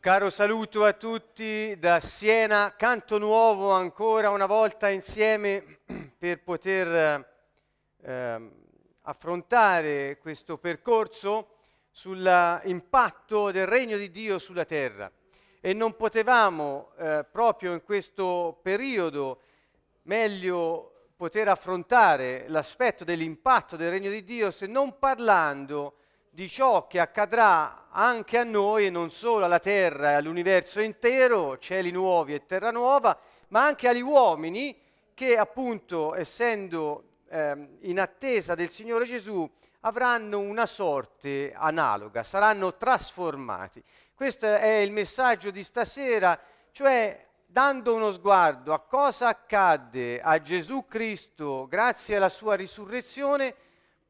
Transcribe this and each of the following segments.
caro saluto a tutti da Siena, canto nuovo ancora una volta insieme per poter eh, affrontare questo percorso sull'impatto del regno di Dio sulla terra. E non potevamo eh, proprio in questo periodo meglio poter affrontare l'aspetto dell'impatto del regno di Dio se non parlando di ciò che accadrà anche a noi e non solo alla terra e all'universo intero, cieli nuovi e terra nuova, ma anche agli uomini che appunto essendo eh, in attesa del Signore Gesù avranno una sorte analoga, saranno trasformati. Questo è il messaggio di stasera, cioè dando uno sguardo a cosa accadde a Gesù Cristo grazie alla sua risurrezione,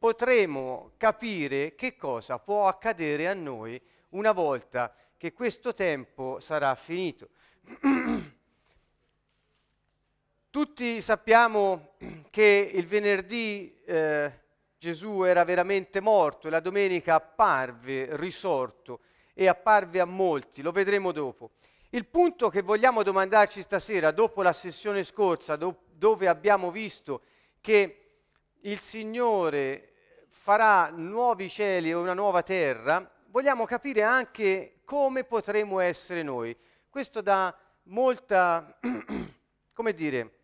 potremo capire che cosa può accadere a noi una volta che questo tempo sarà finito. Tutti sappiamo che il venerdì eh, Gesù era veramente morto e la domenica apparve risorto e apparve a molti, lo vedremo dopo. Il punto che vogliamo domandarci stasera, dopo la sessione scorsa, do- dove abbiamo visto che il Signore farà nuovi cieli e una nuova terra, vogliamo capire anche come potremo essere noi. Questo dà molta, come dire,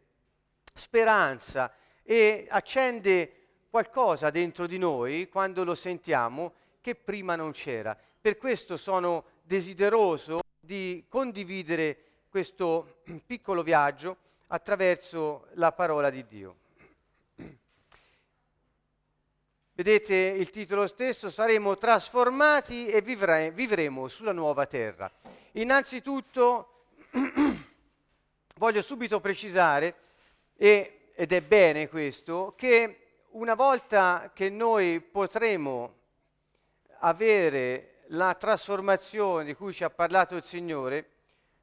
speranza e accende qualcosa dentro di noi quando lo sentiamo che prima non c'era. Per questo sono desideroso di condividere questo piccolo viaggio attraverso la parola di Dio. Vedete il titolo stesso, saremo trasformati e vivre- vivremo sulla nuova terra. Innanzitutto voglio subito precisare, e, ed è bene questo, che una volta che noi potremo avere la trasformazione di cui ci ha parlato il Signore,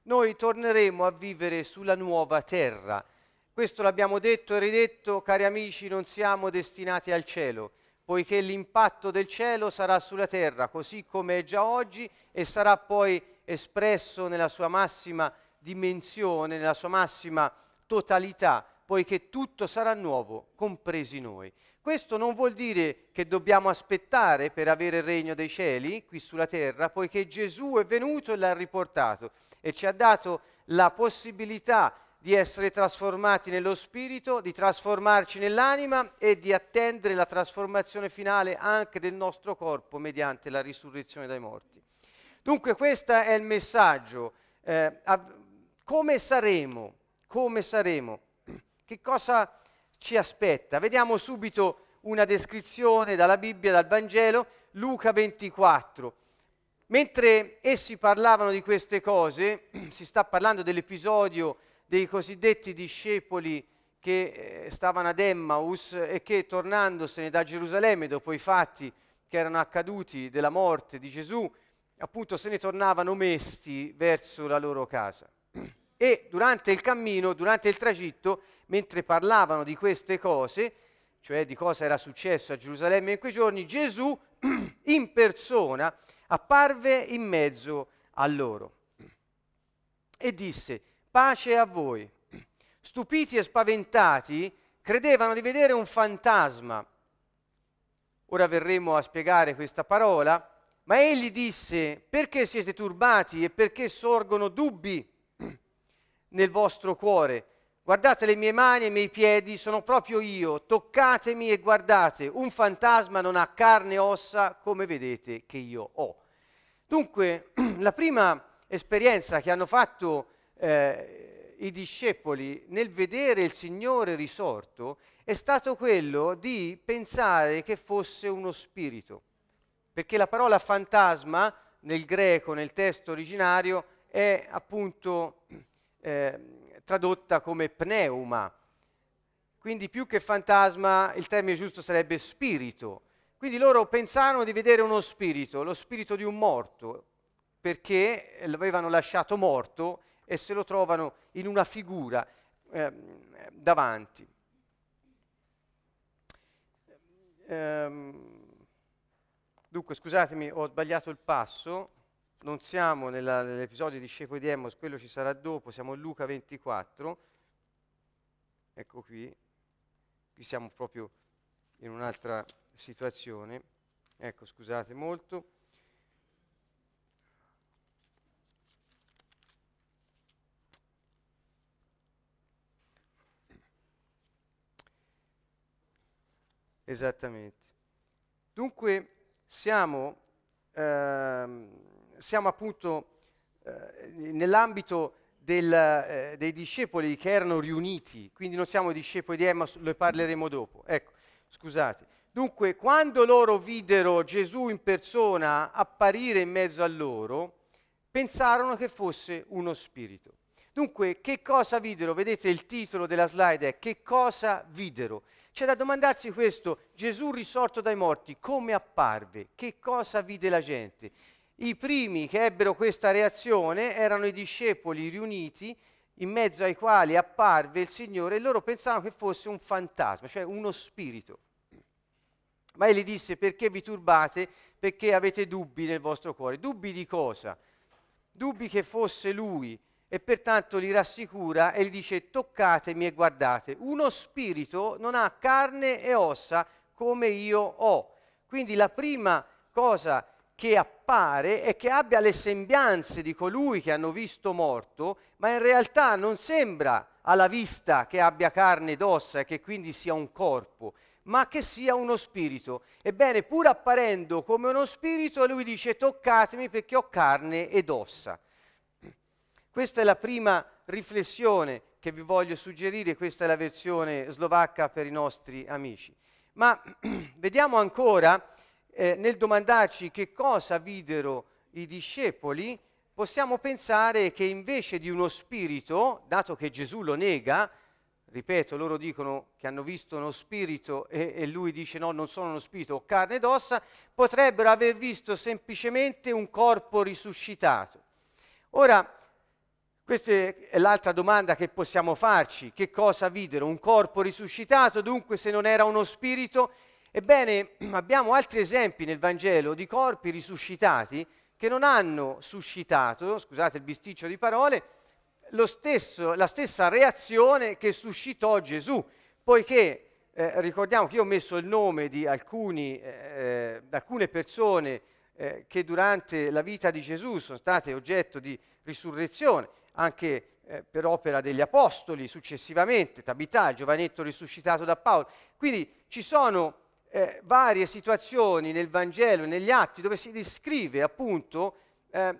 noi torneremo a vivere sulla nuova terra. Questo l'abbiamo detto e ridetto, cari amici, non siamo destinati al cielo poiché l'impatto del cielo sarà sulla terra, così come è già oggi, e sarà poi espresso nella sua massima dimensione, nella sua massima totalità, poiché tutto sarà nuovo, compresi noi. Questo non vuol dire che dobbiamo aspettare per avere il regno dei cieli qui sulla terra, poiché Gesù è venuto e l'ha riportato e ci ha dato la possibilità di essere trasformati nello spirito, di trasformarci nell'anima e di attendere la trasformazione finale anche del nostro corpo mediante la risurrezione dai morti. Dunque questo è il messaggio. Eh, av- come saremo? Come saremo? Che cosa ci aspetta? Vediamo subito una descrizione dalla Bibbia, dal Vangelo, Luca 24. Mentre essi parlavano di queste cose, si sta parlando dell'episodio dei cosiddetti discepoli che eh, stavano ad Emmaus e che tornandosene da Gerusalemme dopo i fatti che erano accaduti della morte di Gesù, appunto se ne tornavano mesti verso la loro casa. E durante il cammino, durante il tragitto, mentre parlavano di queste cose, cioè di cosa era successo a Gerusalemme in quei giorni, Gesù in persona apparve in mezzo a loro e disse, pace a voi. Stupiti e spaventati, credevano di vedere un fantasma. Ora verremo a spiegare questa parola, ma egli disse, perché siete turbati e perché sorgono dubbi nel vostro cuore? Guardate le mie mani e i miei piedi, sono proprio io, toccatemi e guardate, un fantasma non ha carne e ossa come vedete che io ho. Dunque, la prima esperienza che hanno fatto eh, i discepoli nel vedere il Signore risorto è stato quello di pensare che fosse uno spirito, perché la parola fantasma nel greco, nel testo originario, è appunto eh, tradotta come pneuma. Quindi più che fantasma il termine giusto sarebbe spirito. Quindi loro pensarono di vedere uno spirito, lo spirito di un morto, perché l'avevano lasciato morto e se lo trovano in una figura eh, davanti. Ehm, dunque, scusatemi, ho sbagliato il passo. non siamo nella, nell'episodio di Scepo di Emos, quello ci sarà dopo, siamo in Luca 24, ecco qui, qui siamo proprio in un'altra situazione, ecco scusate molto. Esattamente. Dunque siamo, ehm, siamo appunto eh, nell'ambito del, eh, dei discepoli che erano riuniti, quindi non siamo discepoli di Emma, ne parleremo dopo. Ecco, scusate. Dunque, quando loro videro Gesù in persona apparire in mezzo a loro, pensarono che fosse uno spirito. Dunque, che cosa videro? Vedete il titolo della slide è Che cosa videro? C'è da domandarsi questo, Gesù risorto dai morti, come apparve? Che cosa vide la gente? I primi che ebbero questa reazione erano i discepoli riuniti in mezzo ai quali apparve il Signore e loro pensavano che fosse un fantasma, cioè uno spirito. Ma egli disse perché vi turbate? Perché avete dubbi nel vostro cuore. Dubbi di cosa? Dubbi che fosse lui e pertanto li rassicura e gli dice toccatemi e guardate. Uno spirito non ha carne e ossa come io ho. Quindi la prima cosa che appare è che abbia le sembianze di colui che hanno visto morto, ma in realtà non sembra alla vista che abbia carne ed ossa e che quindi sia un corpo, ma che sia uno spirito. Ebbene, pur apparendo come uno spirito, lui dice toccatemi perché ho carne ed ossa. Questa è la prima riflessione che vi voglio suggerire, questa è la versione slovacca per i nostri amici. Ma vediamo ancora, eh, nel domandarci che cosa videro i discepoli, possiamo pensare che invece di uno spirito, dato che Gesù lo nega, ripeto, loro dicono che hanno visto uno spirito e, e, lui dice no, non sono uno spirito, ho carne ed ossa, potrebbero aver visto semplicemente un corpo risuscitato. Ora, questa è l'altra domanda che possiamo farci. Che cosa videro? Un corpo risuscitato, dunque se non era uno spirito? Ebbene, abbiamo altri esempi nel Vangelo di corpi risuscitati che non hanno suscitato, scusate il bisticcio di parole, stesso, la stessa reazione che suscitò Gesù, poiché eh, ricordiamo che io ho messo il nome di alcuni, eh, alcune persone eh, che durante la vita di Gesù sono state oggetto di risurrezione anche eh, per opera degli apostoli successivamente, Tabità, il giovanetto risuscitato da Paolo. Quindi ci sono eh, varie situazioni nel Vangelo e negli atti dove si descrive appunto eh,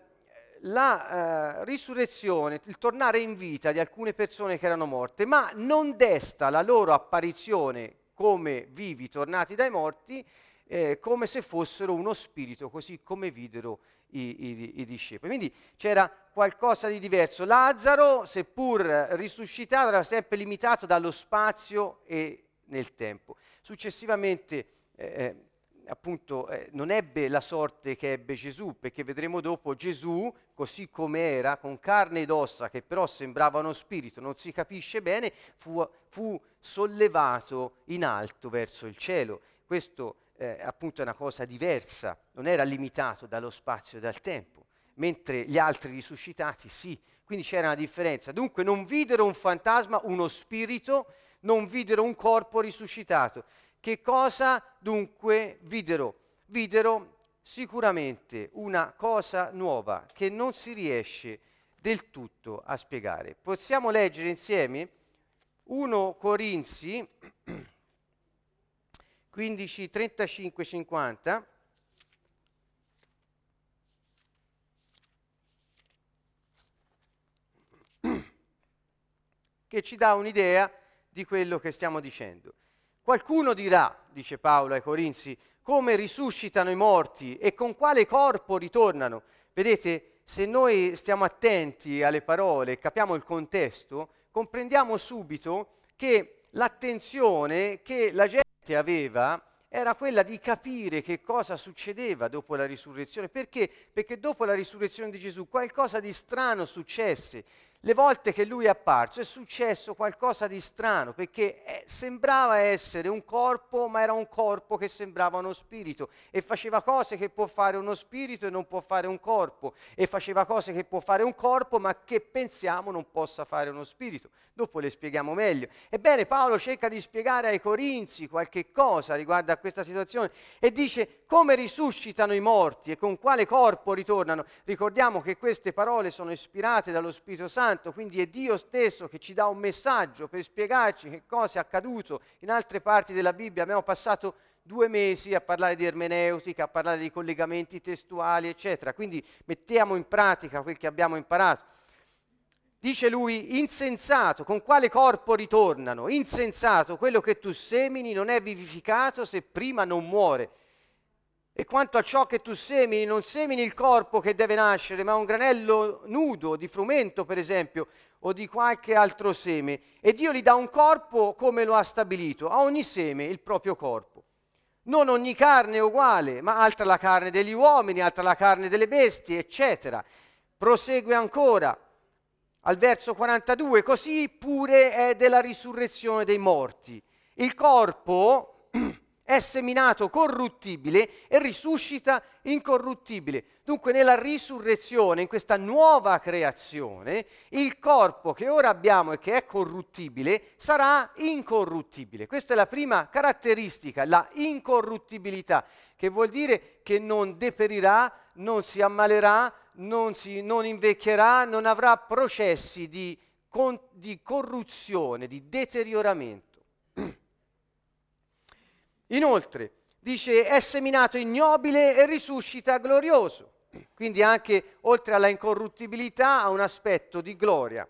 la eh, risurrezione, il tornare in vita di alcune persone che erano morte, ma non desta la loro apparizione come vivi tornati dai morti eh, come se fossero uno spirito, così come videro i, i, i, discepoli. Quindi c'era qualcosa di diverso. Lazzaro, seppur risuscitato, era sempre limitato dallo spazio e nel tempo. Successivamente, eh, eh, appunto, eh, non ebbe la sorte che ebbe Gesù, perché vedremo dopo Gesù, così come era, con carne ed ossa, che però sembrava uno spirito, non si capisce bene, fu, fu sollevato in alto verso il cielo. Questo eh, appunto è una cosa diversa, non era limitato dallo spazio e dal tempo, mentre gli altri risuscitati sì, quindi c'era una differenza. Dunque non videro un fantasma, uno spirito, non videro un corpo risuscitato. Che cosa dunque videro? Videro sicuramente una cosa nuova che non si riesce del tutto a spiegare. Possiamo leggere insieme 1 Corinzi 15, 35, 50. che ci dà un'idea di quello che stiamo dicendo. Qualcuno dirà, dice Paolo ai Corinzi, come risuscitano i morti e con quale corpo ritornano. Vedete, se noi stiamo attenti alle parole, capiamo il contesto, comprendiamo subito che l'attenzione che la gente aveva era quella di capire che cosa succedeva dopo la risurrezione. Perché? Perché dopo la risurrezione di Gesù qualcosa di strano successe. Le volte che lui è apparso è successo qualcosa di strano, perché eh, sembrava essere un corpo, ma era un corpo che sembrava uno spirito e faceva cose che può fare uno spirito e non può fare un corpo, e faceva cose che può fare un corpo, ma che pensiamo non possa fare uno spirito. Dopo le spieghiamo meglio. Ebbene, Paolo cerca di spiegare ai Corinzi qualche cosa riguardo a questa situazione e dice come risuscitano i morti e con quale corpo ritornano. Ricordiamo che queste parole sono ispirate dallo Spirito Santo, quindi è Dio stesso che ci dà un messaggio per spiegarci che cosa è accaduto in altre parti della Bibbia. Abbiamo passato due mesi a parlare di ermeneutica, a parlare di collegamenti testuali, eccetera. Quindi mettiamo in pratica quel che abbiamo imparato. Dice lui, insensato, con quale corpo ritornano? Insensato, quello che tu semini non è vivificato se prima non muore. E quanto a ciò che tu semini, non semini il corpo che deve nascere, ma un granello nudo di frumento, per esempio, o di qualche altro seme. E Dio gli dà un corpo come lo ha stabilito, a ogni seme il proprio corpo. Non ogni carne è uguale, ma altra la carne degli uomini, altra la carne delle bestie, eccetera. Prosegue ancora al verso 42, così pure è della risurrezione dei morti. Il corpo è seminato corruttibile e risuscita incorruttibile. Dunque nella risurrezione, in questa nuova creazione, il corpo che ora abbiamo e che è corruttibile sarà incorruttibile. Questa è la prima caratteristica, la incorruttibilità, che vuol dire che non deperirà, non si ammalerà, non, si, non invecchierà, non avrà processi di, con, di corruzione, di deterioramento. Inoltre, dice, è seminato ignobile e risuscita glorioso. Quindi anche oltre alla incorruttibilità ha un aspetto di gloria.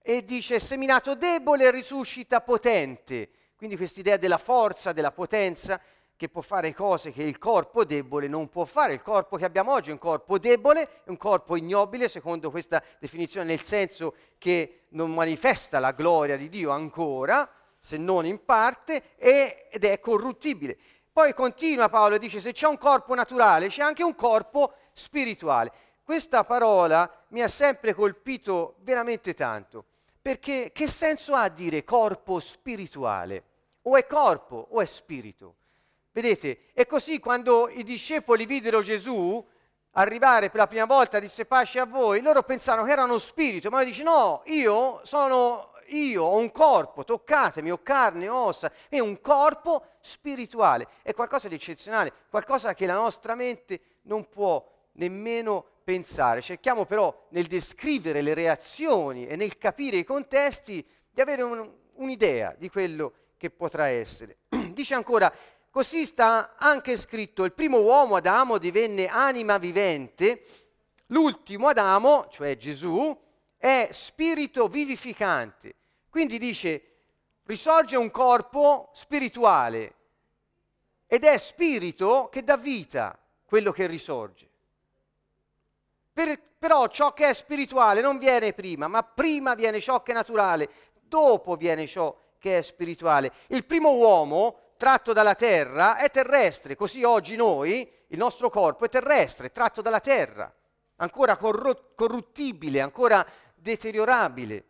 E dice, è seminato debole e risuscita potente. Quindi quest'idea della forza, della potenza, che può fare cose che il corpo debole non può fare. Il corpo che abbiamo oggi è un corpo debole, è un corpo ignobile, secondo questa definizione, nel senso che non manifesta la gloria di Dio ancora, se non in parte, ed è corruttibile. Poi continua Paolo e dice, se c'è un corpo naturale, c'è anche un corpo spirituale. Questa parola mi ha sempre colpito veramente tanto, perché che senso ha dire corpo spirituale? O è corpo o è spirito? Vedete, e così quando i discepoli videro Gesù arrivare per la prima volta, disse pace a voi, loro pensarono che era uno spirito, ma lui dice no, io sono io, ho un corpo, toccatemi, ho carne, ossa, è un corpo spirituale, è qualcosa di eccezionale, qualcosa che la nostra mente non può nemmeno pensare. Cerchiamo però nel descrivere le reazioni e nel capire i contesti di avere un, un'idea di quello che potrà essere. Dice ancora, Così sta anche scritto, il primo uomo Adamo divenne anima vivente, l'ultimo Adamo, cioè Gesù, è spirito vivificante. Quindi dice, risorge un corpo spirituale ed è spirito che dà vita quello che risorge. Per, però ciò che è spirituale non viene prima, ma prima viene ciò che è naturale, dopo viene ciò che è spirituale. Il primo uomo tratto dalla terra è terrestre, così oggi noi, il nostro corpo è terrestre, tratto dalla terra, ancora corru- corruttibile, ancora deteriorabile.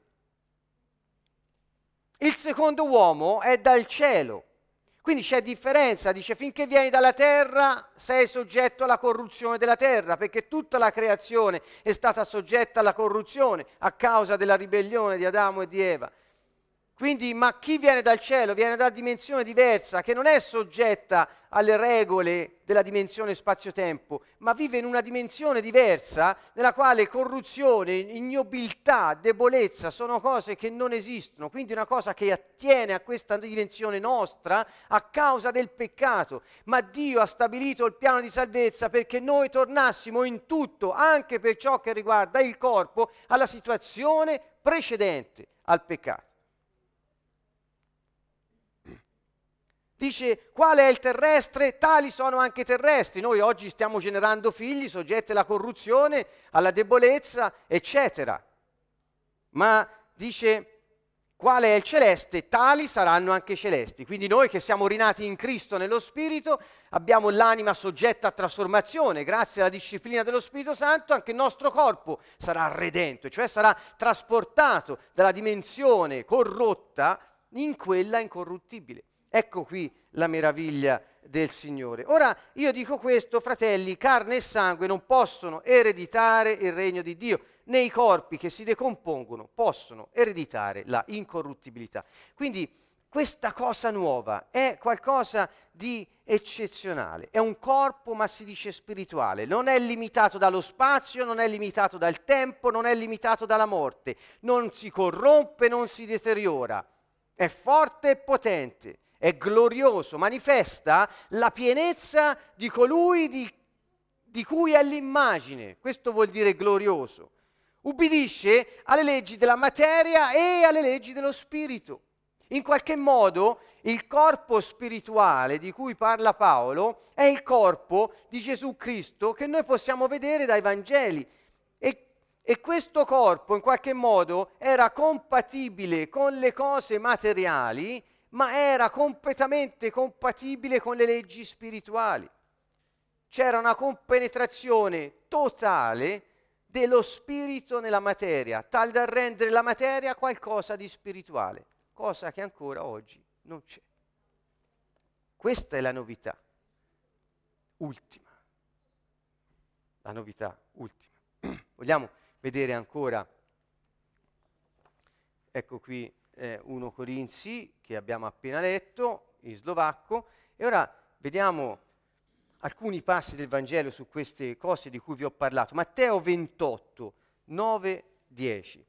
Il secondo uomo è dal cielo. Quindi c'è differenza, dice finché vieni dalla terra sei soggetto alla corruzione della terra, perché tutta la creazione è stata soggetta alla corruzione a causa della ribellione di Adamo e di Eva. Quindi, ma chi viene dal cielo viene da una dimensione diversa, che non è soggetta alle regole della dimensione spazio-tempo, ma vive in una dimensione diversa nella quale corruzione, ignobiltà, debolezza sono cose che non esistono, quindi una cosa che attiene a questa dimensione nostra a causa del peccato. Ma Dio ha stabilito il piano di salvezza perché noi tornassimo in tutto, anche per ciò che riguarda il corpo, alla situazione precedente al peccato. Dice qual è il terrestre? Tali sono anche terrestri. Noi oggi stiamo generando figli soggetti alla corruzione, alla debolezza, eccetera. Ma dice quale è il celeste, tali saranno anche i celesti. Quindi noi che siamo rinati in Cristo nello Spirito, abbiamo l'anima soggetta a trasformazione, grazie alla disciplina dello Spirito Santo, anche il nostro corpo sarà redento, cioè sarà trasportato dalla dimensione corrotta in quella incorruttibile. Ecco qui la meraviglia del Signore. Ora io dico questo, fratelli, carne e sangue non possono ereditare il regno di Dio. Nei corpi che si decompongono possono ereditare la incorruttibilità. Quindi questa cosa nuova è qualcosa di eccezionale, è un corpo ma si dice spirituale, non è limitato dallo spazio, non è limitato dal tempo, non è limitato dalla morte, non si corrompe, non si deteriora, è forte e potente, è glorioso, manifesta la pienezza di colui di, di cui è l'immagine, questo vuol dire glorioso ubbidisce alle leggi della materia e alle leggi dello spirito. In qualche modo il corpo spirituale di cui parla Paolo è il corpo di Gesù Cristo che noi possiamo vedere dai Vangeli. E, questo corpo in qualche modo era compatibile con le cose materiali, ma era completamente compatibile con le leggi spirituali. C'era una compenetrazione totale dello spirito nella materia, tale da rendere la materia qualcosa di spirituale, cosa che ancora oggi non c'è. Questa è la novità ultima. La novità ultima. Vogliamo vedere ancora, ecco qui eh, 1 Corinzi che abbiamo appena letto in slovacco, e ora vediamo alcuni passi del Vangelo su queste cose di cui vi ho parlato. Matteo 28, 9, 10.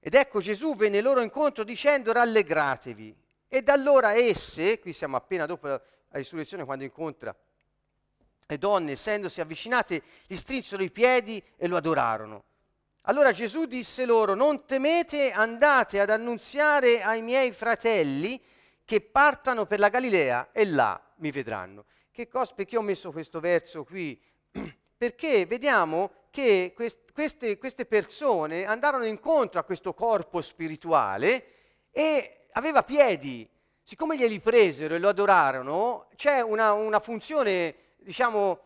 Ed ecco Gesù venne loro incontro dicendo rallegratevi. E da allora esse, qui siamo appena dopo la, la risurrezione quando incontra le donne, essendosi avvicinate, gli strinsero i piedi e lo adorarono. Allora Gesù disse loro, non temete, andate ad annunziare ai miei fratelli che partano per la Galilea e là mi vedranno. Che cosa, perché ho messo questo verso qui? Perché vediamo che quest, queste, queste persone andarono incontro a questo corpo spirituale e aveva piedi. Siccome glieli presero e lo adorarono, c'è una, una funzione, diciamo,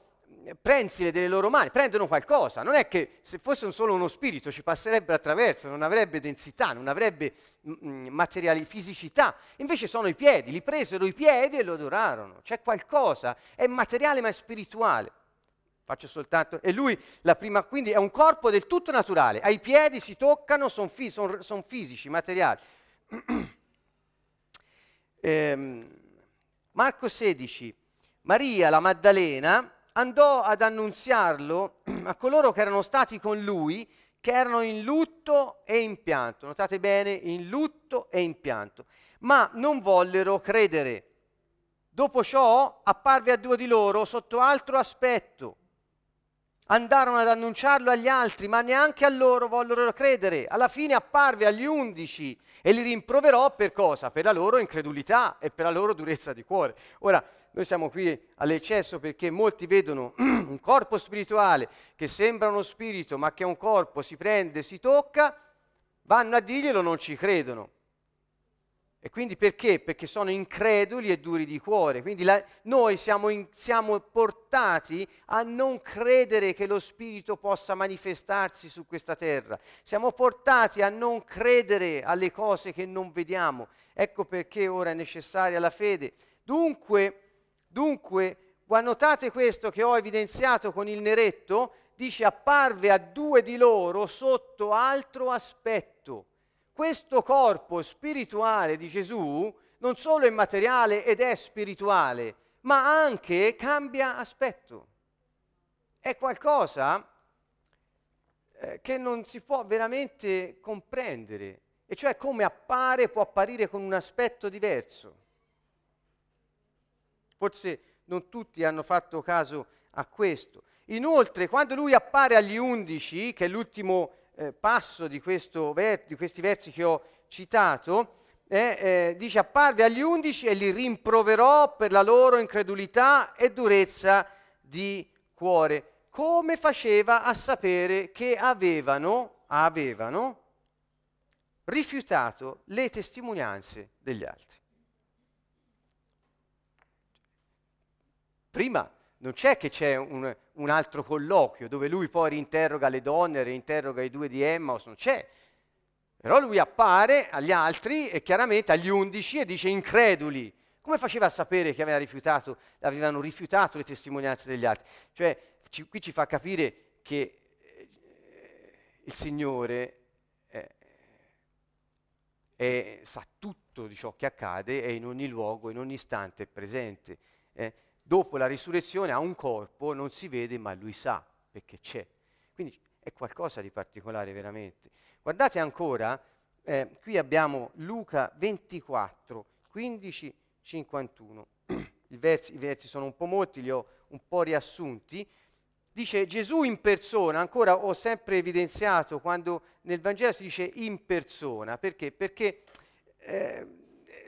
prensile delle loro mani, prendono qualcosa. Non è che se fosse solo uno spirito ci passerebbe attraverso, non avrebbe densità, non avrebbe mm, mm, materiali, fisicità. Invece sono i piedi, li presero i piedi e lo adorarono. C'è qualcosa, è materiale ma è spirituale. Faccio soltanto, e lui la prima, quindi è un corpo del tutto naturale. Ai piedi si toccano, sono fi, son, son fisici, materiali. ehm, Marco 16, Maria la Maddalena andò ad annunziarlo a coloro che erano stati con lui, che erano in lutto e in pianto. Notate bene, in lutto e in pianto. Ma non vollero credere. Dopo ciò apparve a due di loro sotto altro aspetto. Andarono ad annunciarlo agli altri, ma neanche a loro vollero credere. Alla fine apparve agli undici e li rimproverò per cosa? Per la loro incredulità e per la loro durezza di cuore. Ora, noi siamo qui all'eccesso perché molti vedono un corpo spirituale che sembra uno spirito, ma che è un corpo, si prende, si tocca, vanno a dirglielo, non ci credono. E quindi perché? Perché sono increduli e duri di cuore. Quindi la, noi siamo, in, siamo, portati a non credere che lo Spirito possa manifestarsi su questa terra. Siamo portati a non credere alle cose che non vediamo. Ecco perché ora è necessaria la fede. Dunque, dunque notate questo che ho evidenziato con il neretto? Dice apparve a due di loro sotto altro aspetto questo corpo spirituale di Gesù non solo è materiale ed è spirituale, ma anche cambia aspetto. È qualcosa eh, che non si può veramente comprendere, e cioè come appare può apparire con un aspetto diverso. Forse non tutti hanno fatto caso a questo. Inoltre, quando lui appare agli undici, che è l'ultimo eh, passo di, ver- di, questi versi che ho citato, eh, eh, dice apparve agli undici e li rimproverò per la loro incredulità e durezza di cuore. Come faceva a sapere che avevano, avevano rifiutato le testimonianze degli altri. Prima non c'è che c'è un, un, altro colloquio dove lui poi rinterroga le donne, rinterroga i due di Emmaus, non c'è. Però lui appare agli altri e chiaramente agli undici e dice increduli. Come faceva a sapere che rifiutato, avevano rifiutato le testimonianze degli altri? Cioè, ci, qui ci fa capire che eh, il Signore eh, eh, sa tutto di ciò che accade e in ogni luogo, in ogni istante è presente. Eh dopo la risurrezione ha un corpo, non si vede, ma lui sa perché c'è. Quindi è qualcosa di particolare veramente. Guardate ancora, eh, qui abbiamo Luca 24, 15, 51. Versi, I versi sono un po' molti, li ho un po' riassunti. Dice Gesù in persona, ancora ho sempre evidenziato quando nel Vangelo si dice in persona, perché? Perché eh,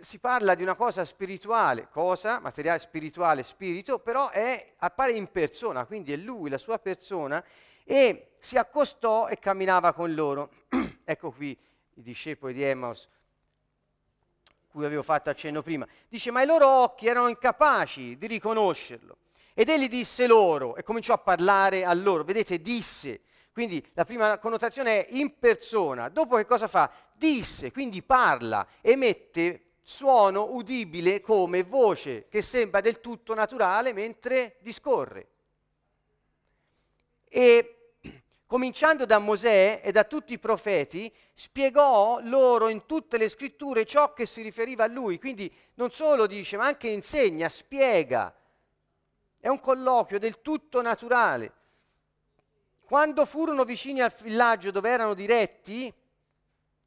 si parla di una cosa spirituale, cosa, materiale spirituale, spirito, però è, appare in persona, quindi è lui, la sua persona, e si accostò e camminava con loro. ecco qui i discepoli di Emmaus, cui avevo fatto accenno prima. Dice, ma i loro occhi erano incapaci di riconoscerlo. Ed egli disse loro, e cominciò a parlare a loro, vedete, disse, quindi la prima connotazione è in persona. Dopo che cosa fa? Disse, quindi parla, emette suono udibile come voce che sembra del tutto naturale mentre discorre. E cominciando da Mosè e da tutti i profeti, spiegò loro in tutte le scritture ciò che si riferiva a lui. Quindi non solo dice, ma anche insegna, spiega. È un colloquio del tutto naturale. Quando furono vicini al villaggio dove erano diretti,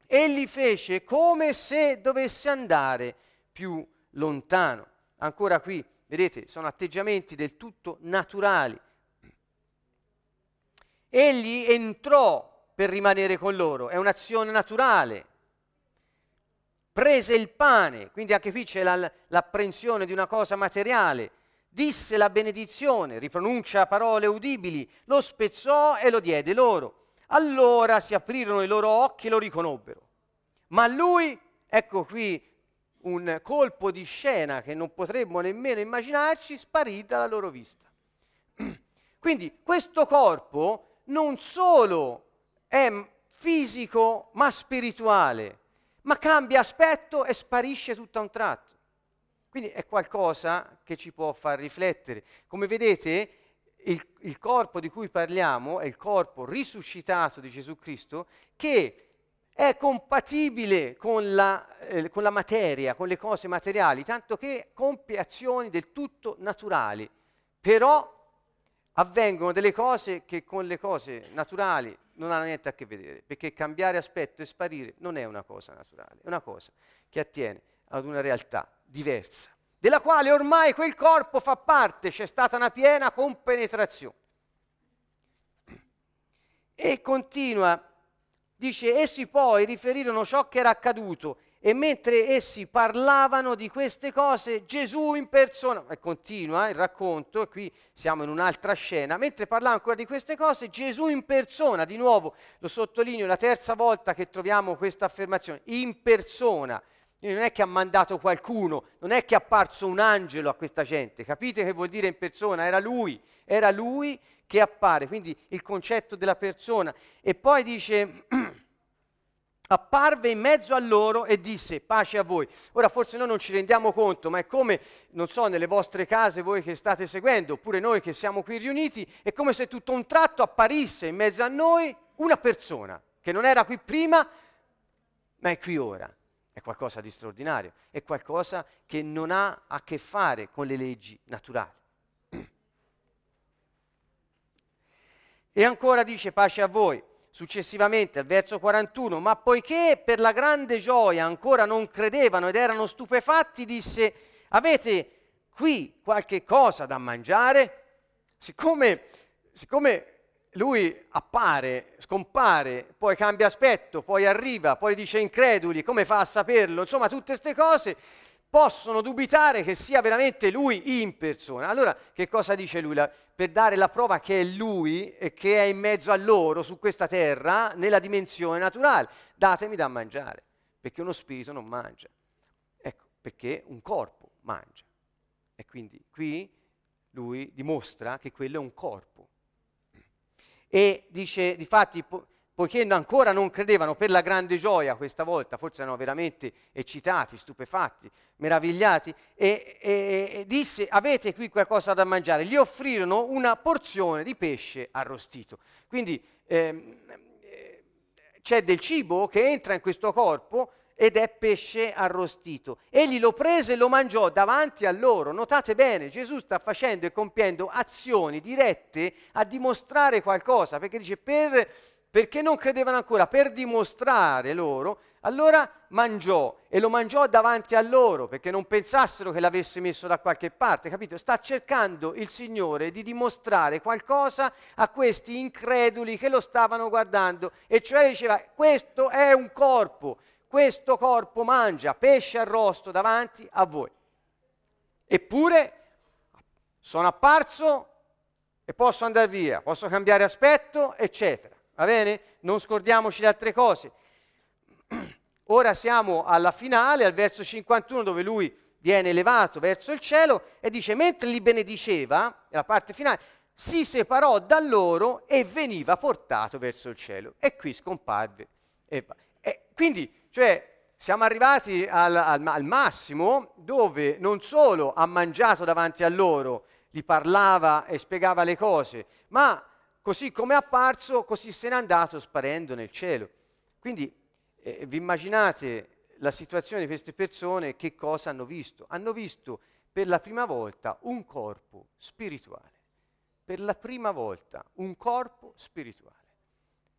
egli fece come se dovesse andare più lontano. Ancora qui, vedete, sono atteggiamenti del tutto naturali. Egli entrò per rimanere con loro, è un'azione naturale. Prese il pane, quindi anche qui c'è la, l'apprensione di una cosa materiale. Disse la benedizione, ripronuncia parole udibili, lo spezzò e lo diede loro. Allora si aprirono i loro occhi e lo riconobbero. Ma lui, ecco qui un colpo di scena che non potremmo nemmeno immaginarci, sparì dalla loro vista. Quindi questo corpo non solo è fisico ma spirituale, ma cambia aspetto e sparisce tutto a un tratto. Quindi è qualcosa che ci può far riflettere. Come vedete, il, il, corpo di cui parliamo è il corpo risuscitato di Gesù Cristo che è compatibile con la, eh, con la, materia, con le cose materiali, tanto che compie azioni del tutto naturali, però avvengono delle cose che con le cose naturali non hanno niente a che vedere, perché cambiare aspetto e sparire non è una cosa naturale, è una cosa che attiene ad una realtà diversa, della quale ormai quel corpo fa parte, c'è stata una piena compenetrazione. E continua Dice, essi poi riferirono ciò che era accaduto e mentre essi parlavano di queste cose, Gesù in persona, e continua il racconto, e qui siamo in un'altra scena, mentre parlavano ancora di queste cose, Gesù in persona, di nuovo lo sottolineo, la terza volta che troviamo questa affermazione, in persona, non è che ha mandato qualcuno, non è che è apparso un angelo a questa gente, capite che vuol dire in persona? Era lui, era lui che appare, quindi il concetto della persona. E poi dice, apparve in mezzo a loro e disse pace a voi. Ora forse noi non ci rendiamo conto, ma è come, non so, nelle vostre case voi che state seguendo, oppure noi che siamo qui riuniti, è come se tutto un tratto apparisse in mezzo a noi una persona che non era qui prima, ma è qui ora. È qualcosa di straordinario, è qualcosa che non ha a che fare con le leggi naturali. E ancora dice pace a voi. Successivamente al verso 41, ma poiché per la grande gioia ancora non credevano ed erano stupefatti, disse, avete qui qualche cosa da mangiare? Siccome, siccome lui appare, scompare, poi cambia aspetto, poi arriva, poi dice increduli, come fa a saperlo? Insomma, tutte queste cose possono dubitare che sia veramente lui in persona. Allora, che cosa dice lui? per dare la prova che è lui e che è in mezzo a loro su questa terra, nella dimensione naturale. Datemi da mangiare, perché uno spirito non mangia. Ecco, perché un corpo mangia. E quindi qui lui dimostra che quello è un corpo. E dice, difatti, po- poiché ancora non credevano per la grande gioia questa volta, forse erano veramente eccitati, stupefatti, meravigliati, e, e, e disse, avete qui qualcosa da mangiare? Gli offrirono una porzione di pesce arrostito. Quindi ehm, eh, c'è del cibo che entra in questo corpo ed è pesce arrostito. Egli lo prese e lo mangiò davanti a loro. Notate bene, Gesù sta facendo e compiendo azioni dirette a dimostrare qualcosa, perché dice per, perché non credevano ancora, per dimostrare loro, allora mangiò e lo mangiò davanti a loro, perché non pensassero che l'avesse messo da qualche parte, capito? Sta cercando il Signore di dimostrare qualcosa a questi increduli che lo stavano guardando, e cioè diceva, questo è un corpo questo corpo mangia pesce arrosto davanti a voi. Eppure sono apparso e posso andare via, posso cambiare aspetto, eccetera. Va bene? Non scordiamoci le altre cose. Ora siamo alla finale, al verso 51, dove lui viene elevato verso il cielo e dice, mentre li benediceva, la parte finale, si separò da loro e veniva portato verso il cielo. E qui scomparve. E, e quindi cioè, siamo arrivati al, al, al, massimo dove non solo ha mangiato davanti a loro, gli parlava e spiegava le cose, ma così come è apparso, così se n'è andato sparendo nel cielo. Quindi eh, vi immaginate la situazione di queste persone, che cosa hanno visto? Hanno visto per la prima volta un corpo spirituale. Per la prima volta un corpo spirituale.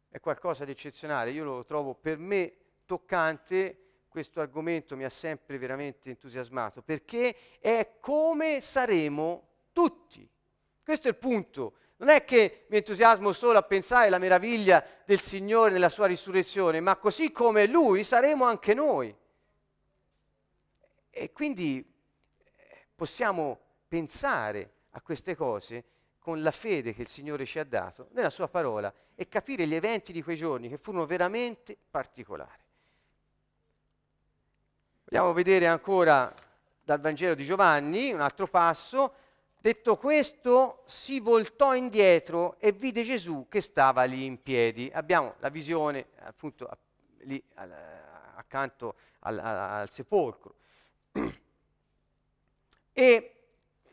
È qualcosa di eccezionale, io lo trovo per me toccante, questo argomento mi ha sempre veramente entusiasmato, perché è come saremo tutti. Questo è il punto. Non è che mi entusiasmo solo a pensare alla meraviglia del Signore nella sua risurrezione, ma così come Lui saremo anche noi. E quindi eh, possiamo pensare a queste cose con la fede che il Signore ci ha dato nella sua parola e capire gli eventi di quei giorni che furono veramente particolari. Vogliamo vedere ancora dal Vangelo di Giovanni un altro passo. Detto questo, si voltò indietro e vide Gesù che stava lì in piedi. Abbiamo la visione appunto lì accanto al, al, al sepolcro. E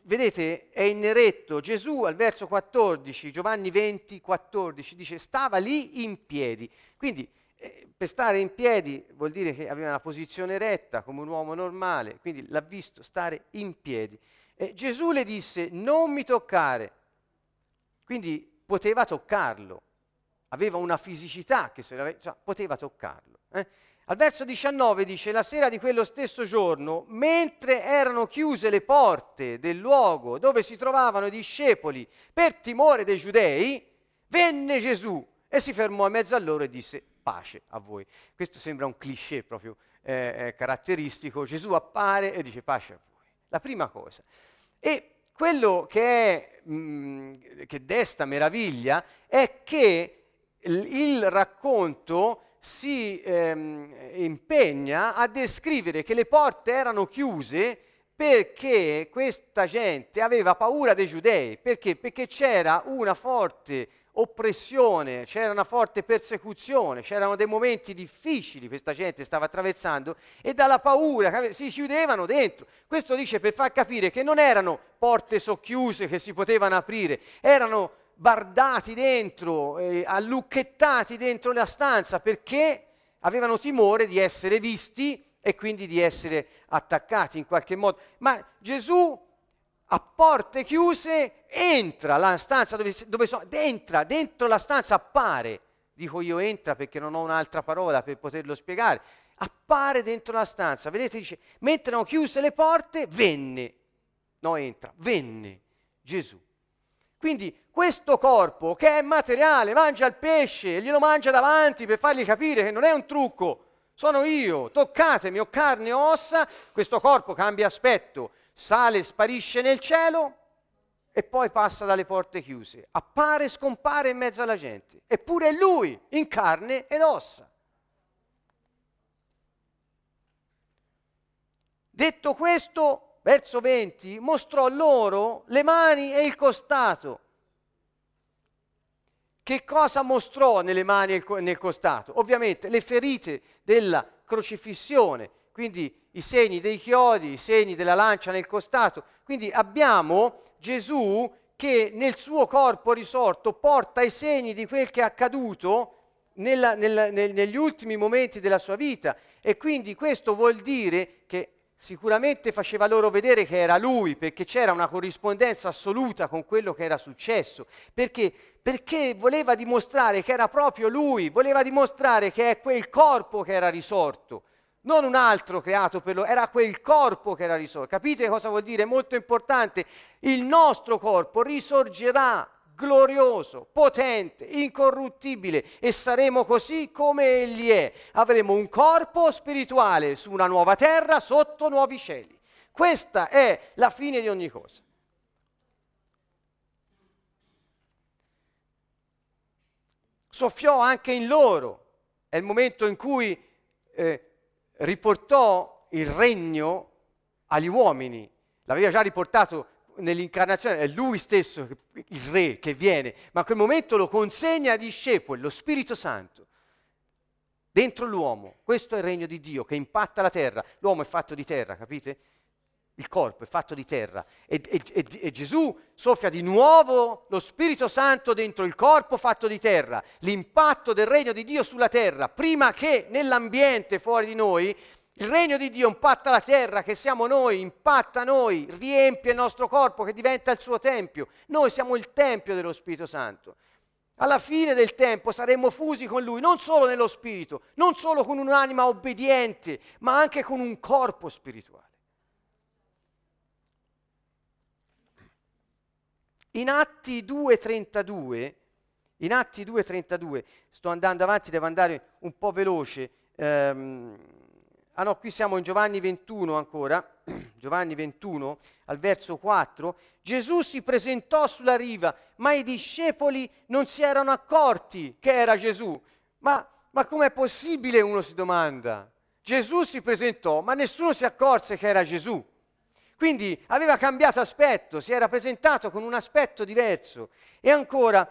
vedete, è in eretto Gesù al verso 14, Giovanni 20, 14, dice stava lì in piedi. Quindi eh, per stare in piedi vuol dire che aveva una posizione retta come un uomo normale, quindi l'ha visto stare in piedi. E Gesù le disse non mi toccare, quindi poteva toccarlo, aveva una fisicità che se l'aveva, cioè, poteva toccarlo. Eh? Al verso 19 dice, la sera di quello stesso giorno, mentre erano chiuse le porte del luogo dove si trovavano i discepoli per timore dei giudei, venne Gesù e si fermò in mezzo a loro e disse, pace a voi. Questo sembra un cliché proprio eh, eh, caratteristico. Gesù appare e dice pace a voi. La prima cosa. E quello che, è, mh, mm, che desta meraviglia è che il, racconto si ehm, impegna a descrivere che le porte erano chiuse perché questa gente aveva paura dei giudei. Perché? Perché c'era una forte oppressione, c'era una forte persecuzione, c'erano dei momenti difficili questa gente stava attraversando e dalla paura si chiudevano dentro. Questo dice per far capire che non erano porte socchiuse che si potevano aprire, erano bardati dentro, eh, allucchettati dentro la stanza perché avevano timore di essere visti e quindi di essere attaccati in qualche modo. Ma Gesù a porte chiuse, entra la stanza dove, dove sono, entra dentro la stanza, appare, dico io entra perché non ho un'altra parola per poterlo spiegare, appare dentro la stanza, vedete, dice, mentre hanno chiuse le porte, venne, no entra, venne Gesù. Quindi questo corpo che è materiale, mangia il pesce, glielo mangia davanti per fargli capire che non è un trucco, sono io, toccatemi, ho carne e ossa, questo corpo cambia aspetto, sale, sparisce nel cielo e poi passa dalle porte chiuse, appare e scompare in mezzo alla gente, eppure è lui in carne ed ossa. Detto questo, verso 20, mostrò loro le mani e il costato. Che cosa mostrò nelle mani e nel costato? Ovviamente le ferite della crocifissione, quindi i segni dei chiodi, i segni della lancia nel costato. Quindi abbiamo Gesù che nel suo corpo risorto porta i segni di quel che è accaduto nella, nella, nel, negli ultimi momenti della sua vita. E quindi questo vuol dire che sicuramente faceva loro vedere che era lui, perché c'era una corrispondenza assoluta con quello che era successo, perché, perché voleva dimostrare che era proprio lui, voleva dimostrare che è quel corpo che era risorto, non un altro creato per loro, era quel corpo che era risorto. Capite cosa vuol dire? È molto importante. Il nostro corpo risorgerà glorioso, potente, incorruttibile e saremo così come Egli è. Avremo un corpo spirituale su una nuova terra, sotto nuovi cieli. Questa è la fine di ogni cosa. Soffiò anche in loro, è il momento in cui eh, riportò il regno agli uomini, l'aveva già riportato nell'incarnazione è lui stesso, il re che viene, ma a quel momento lo consegna ai discepoli, lo Spirito Santo, dentro l'uomo. Questo è il regno di Dio che impatta la terra. L'uomo è fatto di terra, capite? Il corpo è fatto di terra e, e, e, Gesù soffia di nuovo lo Spirito Santo dentro il corpo fatto di terra, l'impatto del regno di Dio sulla terra, prima che nell'ambiente fuori di noi il regno di Dio impatta la terra che siamo noi, impatta noi, riempie il nostro corpo che diventa il suo tempio. Noi siamo il tempio dello Spirito Santo. Alla fine del tempo saremo fusi con Lui, non solo nello Spirito, non solo con un'anima obbediente, ma anche con un corpo spirituale. In Atti 2.32, in Atti 2.32, sto andando avanti, devo andare un po' veloce, ehm, Ah no, qui siamo in Giovanni 21 ancora, Giovanni 21 al verso 4. Gesù si presentò sulla riva, ma i discepoli non si erano accorti che era Gesù. Ma, ma com'è possibile, uno si domanda? Gesù si presentò, ma nessuno si accorse che era Gesù. Quindi aveva cambiato aspetto, si era presentato con un aspetto diverso. E ancora,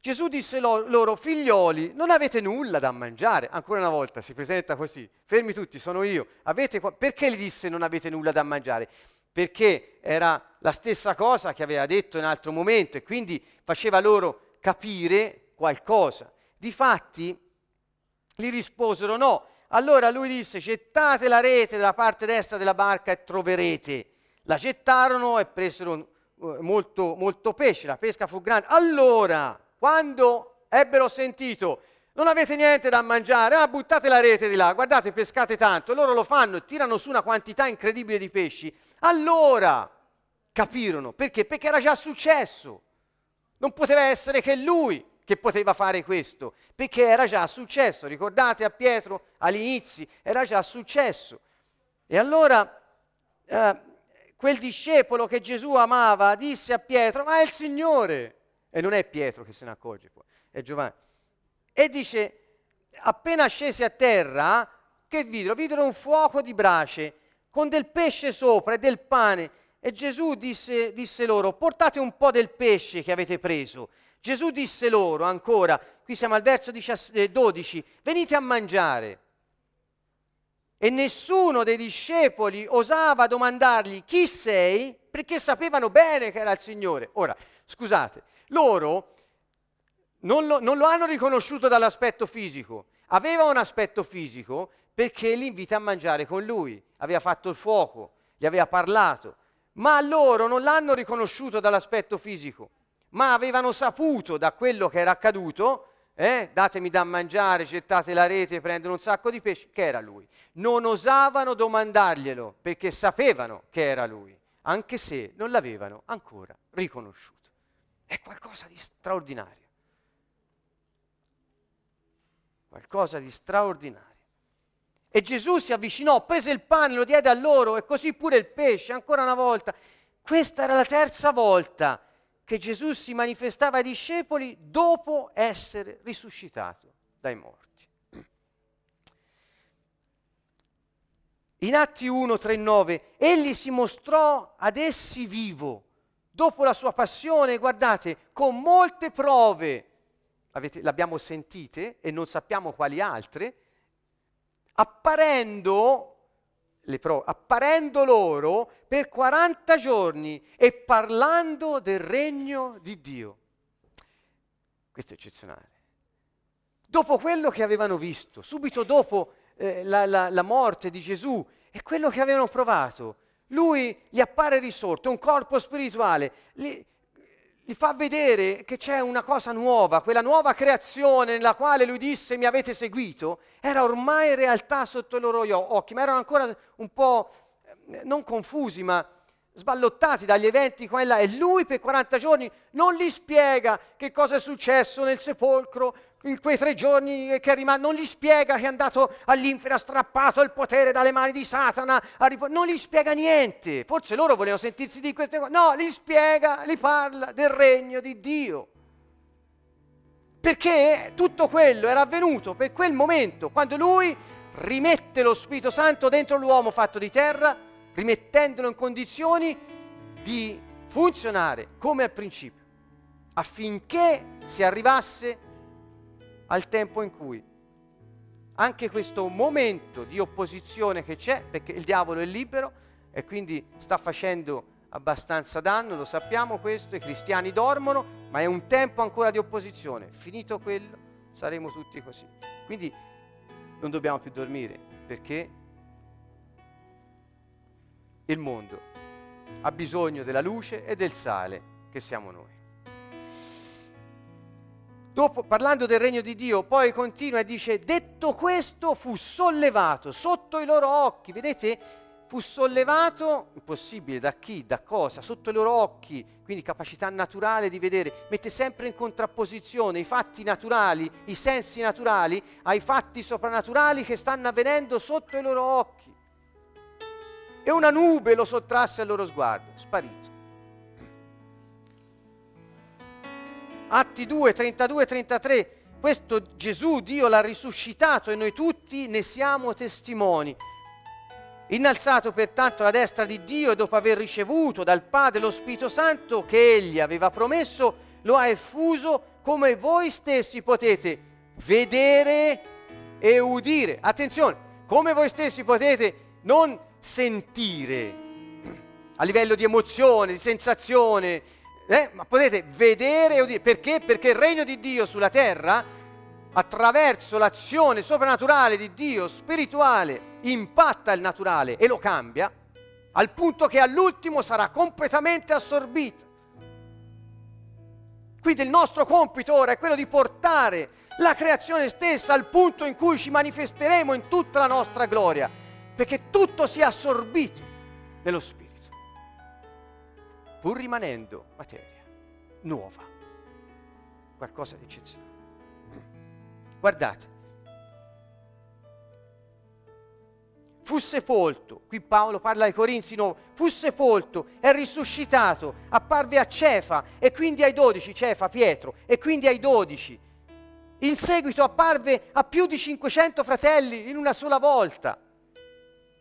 Gesù disse loro, figlioli, non avete nulla da mangiare. Ancora una volta si presenta così, fermi tutti, sono io. Avete, perché gli disse non avete nulla da mangiare? Perché era la stessa cosa che aveva detto in altro momento e quindi faceva loro capire qualcosa. Difatti gli risposero no. Allora lui disse gettate la rete dalla parte destra della barca e troverete. La gettarono e presero eh, molto, molto pesce, la pesca fu grande. Allora quando ebbero sentito non avete niente da mangiare, ah, buttate la rete di là, guardate, pescate tanto, loro lo fanno e tirano su una quantità incredibile di pesci. Allora capirono, perché? Perché era già successo. Non poteva essere che lui che poteva fare questo, perché era già successo. Ricordate a Pietro all'inizio, era già successo. E allora eh, quel discepolo che Gesù amava disse a Pietro, ma è il Signore. E non è Pietro che se ne accorge poi, è Giovanni. E dice, appena scesi a terra, che videro? Videro un fuoco di brace con del pesce sopra e del pane. E Gesù disse, disse loro, portate un po' del pesce che avete preso. Gesù disse loro ancora, qui siamo al verso 12, venite a mangiare. E nessuno dei discepoli osava domandargli chi sei, perché sapevano bene che era il Signore. Ora, scusate, loro non lo, non lo hanno riconosciuto dall'aspetto fisico, aveva un aspetto fisico perché li invita a mangiare con lui, aveva fatto il fuoco, gli aveva parlato, ma loro non l'hanno riconosciuto dall'aspetto fisico, ma avevano saputo da quello che era accaduto, eh, datemi da mangiare, gettate la rete, prendono un sacco di pesci, che era lui. Non osavano domandarglielo perché sapevano che era lui, anche se non l'avevano ancora riconosciuto. È qualcosa di straordinario. Qualcosa di straordinario. E Gesù si avvicinò, prese il pane, lo diede a loro e così pure il pesce, ancora una volta. Questa era la terza volta che Gesù si manifestava ai discepoli dopo essere risuscitato dai morti. In Atti 1, 3, 9, egli si mostrò ad essi vivo dopo la sua passione, guardate, con molte prove, avete, l'abbiamo sentite e non sappiamo quali altre, apparendo, prove, apparendo loro per 40 giorni e parlando del regno di Dio. Questo è eccezionale. Dopo quello che avevano visto, subito dopo eh, la, la, la morte di Gesù e quello che avevano provato, lui gli appare risorto, un corpo spirituale, gli, gli, fa vedere che c'è una cosa nuova, quella nuova creazione nella quale lui disse mi avete seguito, era ormai realtà sotto i loro occhi, ma erano ancora un po' eh, non confusi, ma sballottati dagli eventi qua e là, e lui per 40 giorni non gli spiega che cosa è successo nel sepolcro, in quei tre giorni che rimane, non gli spiega che è andato all'infera, ha strappato il potere dalle mani di Satana, rip- non gli spiega niente. Forse loro volevano sentirsi di queste cose. No, gli spiega, gli parla del regno di Dio. Perché tutto quello era avvenuto per quel momento, quando lui rimette lo Spirito Santo dentro l'uomo fatto di terra, rimettendolo in condizioni di funzionare come al principio, affinché si arrivasse al tempo in cui anche questo momento di opposizione che c'è, perché il diavolo è libero e quindi sta facendo abbastanza danno, lo sappiamo questo, i cristiani dormono, ma è un tempo ancora di opposizione. Finito quello, saremo tutti così. Quindi non dobbiamo più dormire, perché il mondo ha bisogno della luce e del sale che siamo noi. Dopo, parlando del regno di Dio, poi continua e dice, detto questo fu sollevato sotto i loro occhi, vedete? Fu sollevato, impossibile, da chi, da cosa? Sotto i loro occhi, quindi capacità naturale di vedere, mette sempre in contrapposizione i fatti naturali, i sensi naturali, ai fatti soprannaturali che stanno avvenendo sotto i loro occhi. E una nube lo sottrasse al loro sguardo, sparito. Atti 2, 32 33, questo Gesù, Dio l'ha risuscitato e noi tutti ne siamo testimoni. Innalzato pertanto alla destra di Dio e dopo aver ricevuto dal Padre lo Spirito Santo che egli aveva promesso, lo ha effuso come voi stessi potete vedere e udire. Attenzione, come voi stessi potete non sentire a livello di emozione, di sensazione, eh? ma potete vedere e udire. Perché? Perché il regno di Dio sulla terra, attraverso l'azione soprannaturale di Dio, spirituale, impatta il naturale e lo cambia, al punto che all'ultimo sarà completamente assorbito. Quindi il nostro compito ora è quello di portare la creazione stessa al punto in cui ci manifesteremo in tutta la nostra gloria, perché tutto sia assorbito nello Spirito pur rimanendo materia nuova, qualcosa di eccezionale. Guardate, fu sepolto, qui Paolo parla ai Corinzi, no, fu sepolto, è risuscitato, apparve a Cefa e quindi ai dodici, Cefa, Pietro, e quindi ai dodici. In seguito apparve a più di 500 fratelli in una sola volta.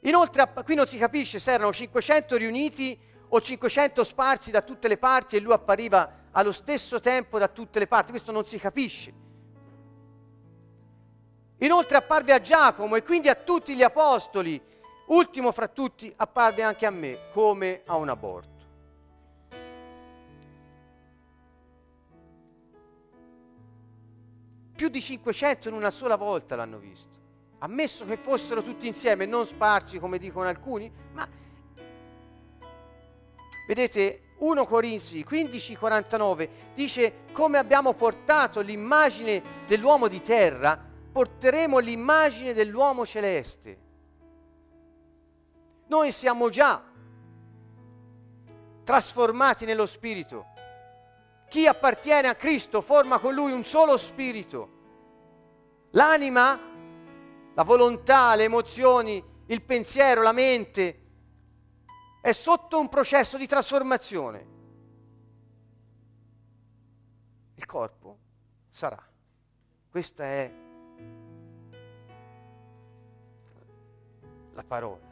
Inoltre, qui non si capisce se erano 500 riuniti o 500 sparsi da tutte le parti e lui appariva allo stesso tempo da tutte le parti. Questo non si capisce. Inoltre apparve a Giacomo e quindi a tutti gli apostoli. Ultimo fra tutti apparve anche a me come a un aborto. Più di 500 in una sola volta l'hanno visto. Ammesso che fossero tutti insieme, non sparsi come dicono alcuni, ma Vedete, 1 Corinzi 15:49 dice come abbiamo portato l'immagine dell'uomo di terra, porteremo l'immagine dell'uomo celeste. Noi siamo già trasformati nello spirito. Chi appartiene a Cristo forma con lui un solo spirito. L'anima la volontà, le emozioni, il pensiero, la mente, è sotto un processo di trasformazione. Il corpo sarà. Questa è la parola.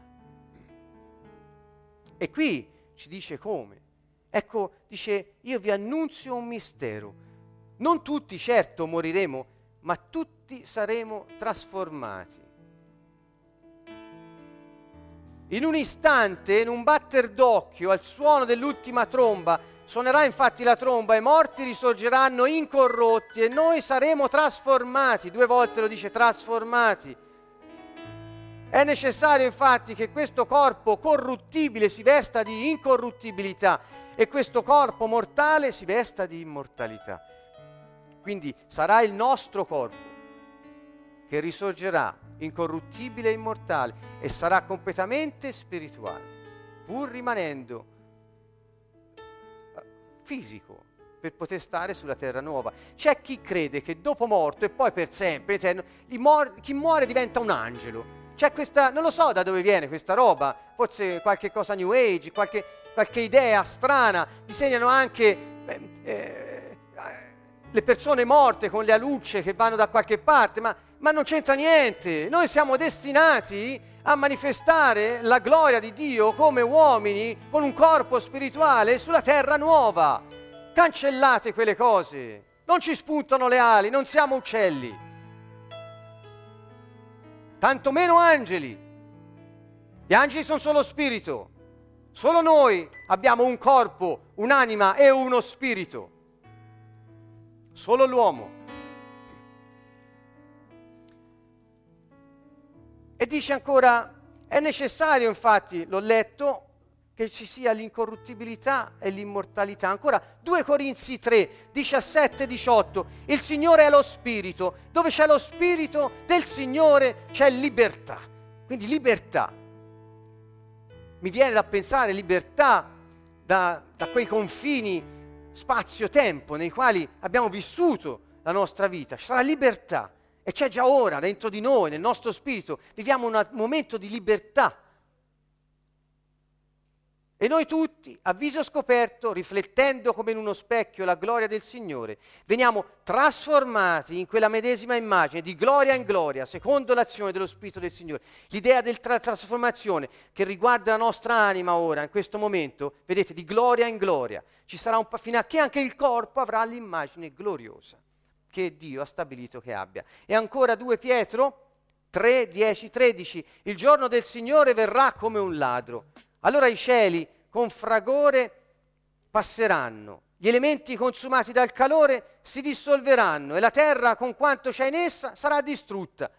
E qui ci dice come. Ecco, dice, io vi annunzio un mistero. Non tutti, certo, moriremo, ma tutti saremo trasformati. In un istante, in un batter d'occhio, al suono dell'ultima tromba, suonerà infatti la tromba i morti risorgeranno incorrotti e noi saremo trasformati. Due volte lo dice trasformati. È necessario infatti che questo corpo corruttibile si vesta di incorruttibilità e questo corpo mortale si vesta di immortalità. Quindi sarà il nostro corpo che risorgerà incorruttibile e immortale e sarà completamente spirituale, pur rimanendo eh, fisico per poter stare sulla terra nuova. C'è chi crede che dopo morto e poi per sempre, eterno, chi muore diventa un angelo. C'è questa, non lo so da dove viene questa roba, forse qualche cosa New Age, qualche, qualche idea strana, disegnano anche eh, le persone morte con le alucce che vanno da qualche parte, ma ma non c'entra niente. Noi siamo destinati a manifestare la gloria di Dio come uomini con un corpo spirituale sulla terra nuova. Cancellate quelle cose. Non ci spuntano le ali, non siamo uccelli. Tanto meno angeli. Gli angeli sono solo spirito. Solo noi abbiamo un corpo, un'anima e uno spirito. Solo l'uomo. E dice ancora, è necessario infatti, l'ho letto, che ci sia l'incorruttibilità e l'immortalità. Ancora 2 Corinzi 3, 17 e 18. Il Signore è lo Spirito. Dove c'è lo Spirito del Signore c'è libertà. Quindi libertà. Mi viene da pensare libertà da, da quei confini spazio-tempo nei quali abbiamo vissuto la nostra vita. Ci sarà libertà. E c'è già ora dentro di noi, nel nostro spirito, viviamo un momento di libertà. E noi tutti, a viso scoperto, riflettendo come in uno specchio la gloria del Signore, veniamo trasformati in quella medesima immagine di gloria in gloria, secondo l'azione dello Spirito del Signore. L'idea della tra- trasformazione che riguarda la nostra anima ora, in questo momento, vedete, di gloria in gloria. Ci sarà un fino a che anche il corpo avrà l'immagine gloriosa che Dio ha stabilito che abbia. E ancora 2 Pietro 3, 10, 13, il giorno del Signore verrà come un ladro. Allora i cieli con fragore passeranno, gli elementi consumati dal calore si dissolveranno e la terra con quanto c'è in essa sarà distrutta.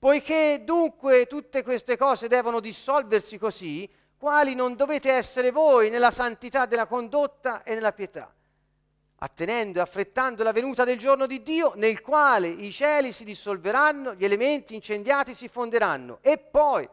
Poiché dunque tutte queste cose devono dissolversi così, quali non dovete essere voi nella santità della condotta e nella pietà attenendo e affrettando la venuta del giorno di Dio, nel quale i cieli si dissolveranno, gli elementi incendiati si fonderanno. E poi,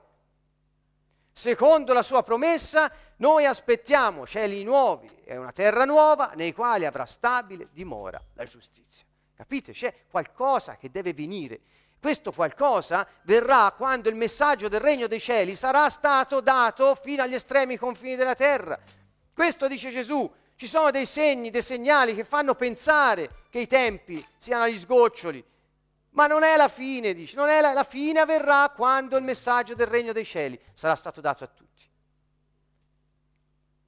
secondo la sua promessa, noi aspettiamo cieli nuovi e una terra nuova nei quali avrà stabile dimora la giustizia. Capite? C'è qualcosa che deve venire. Questo qualcosa verrà quando il messaggio del regno dei cieli sarà stato dato fino agli estremi confini della terra. Questo dice Gesù, ci sono dei segni, dei segnali che fanno pensare che i tempi siano agli sgoccioli. Ma non è la fine, dice, non è la, la fine avverrà quando il messaggio del regno dei cieli sarà stato dato a tutti.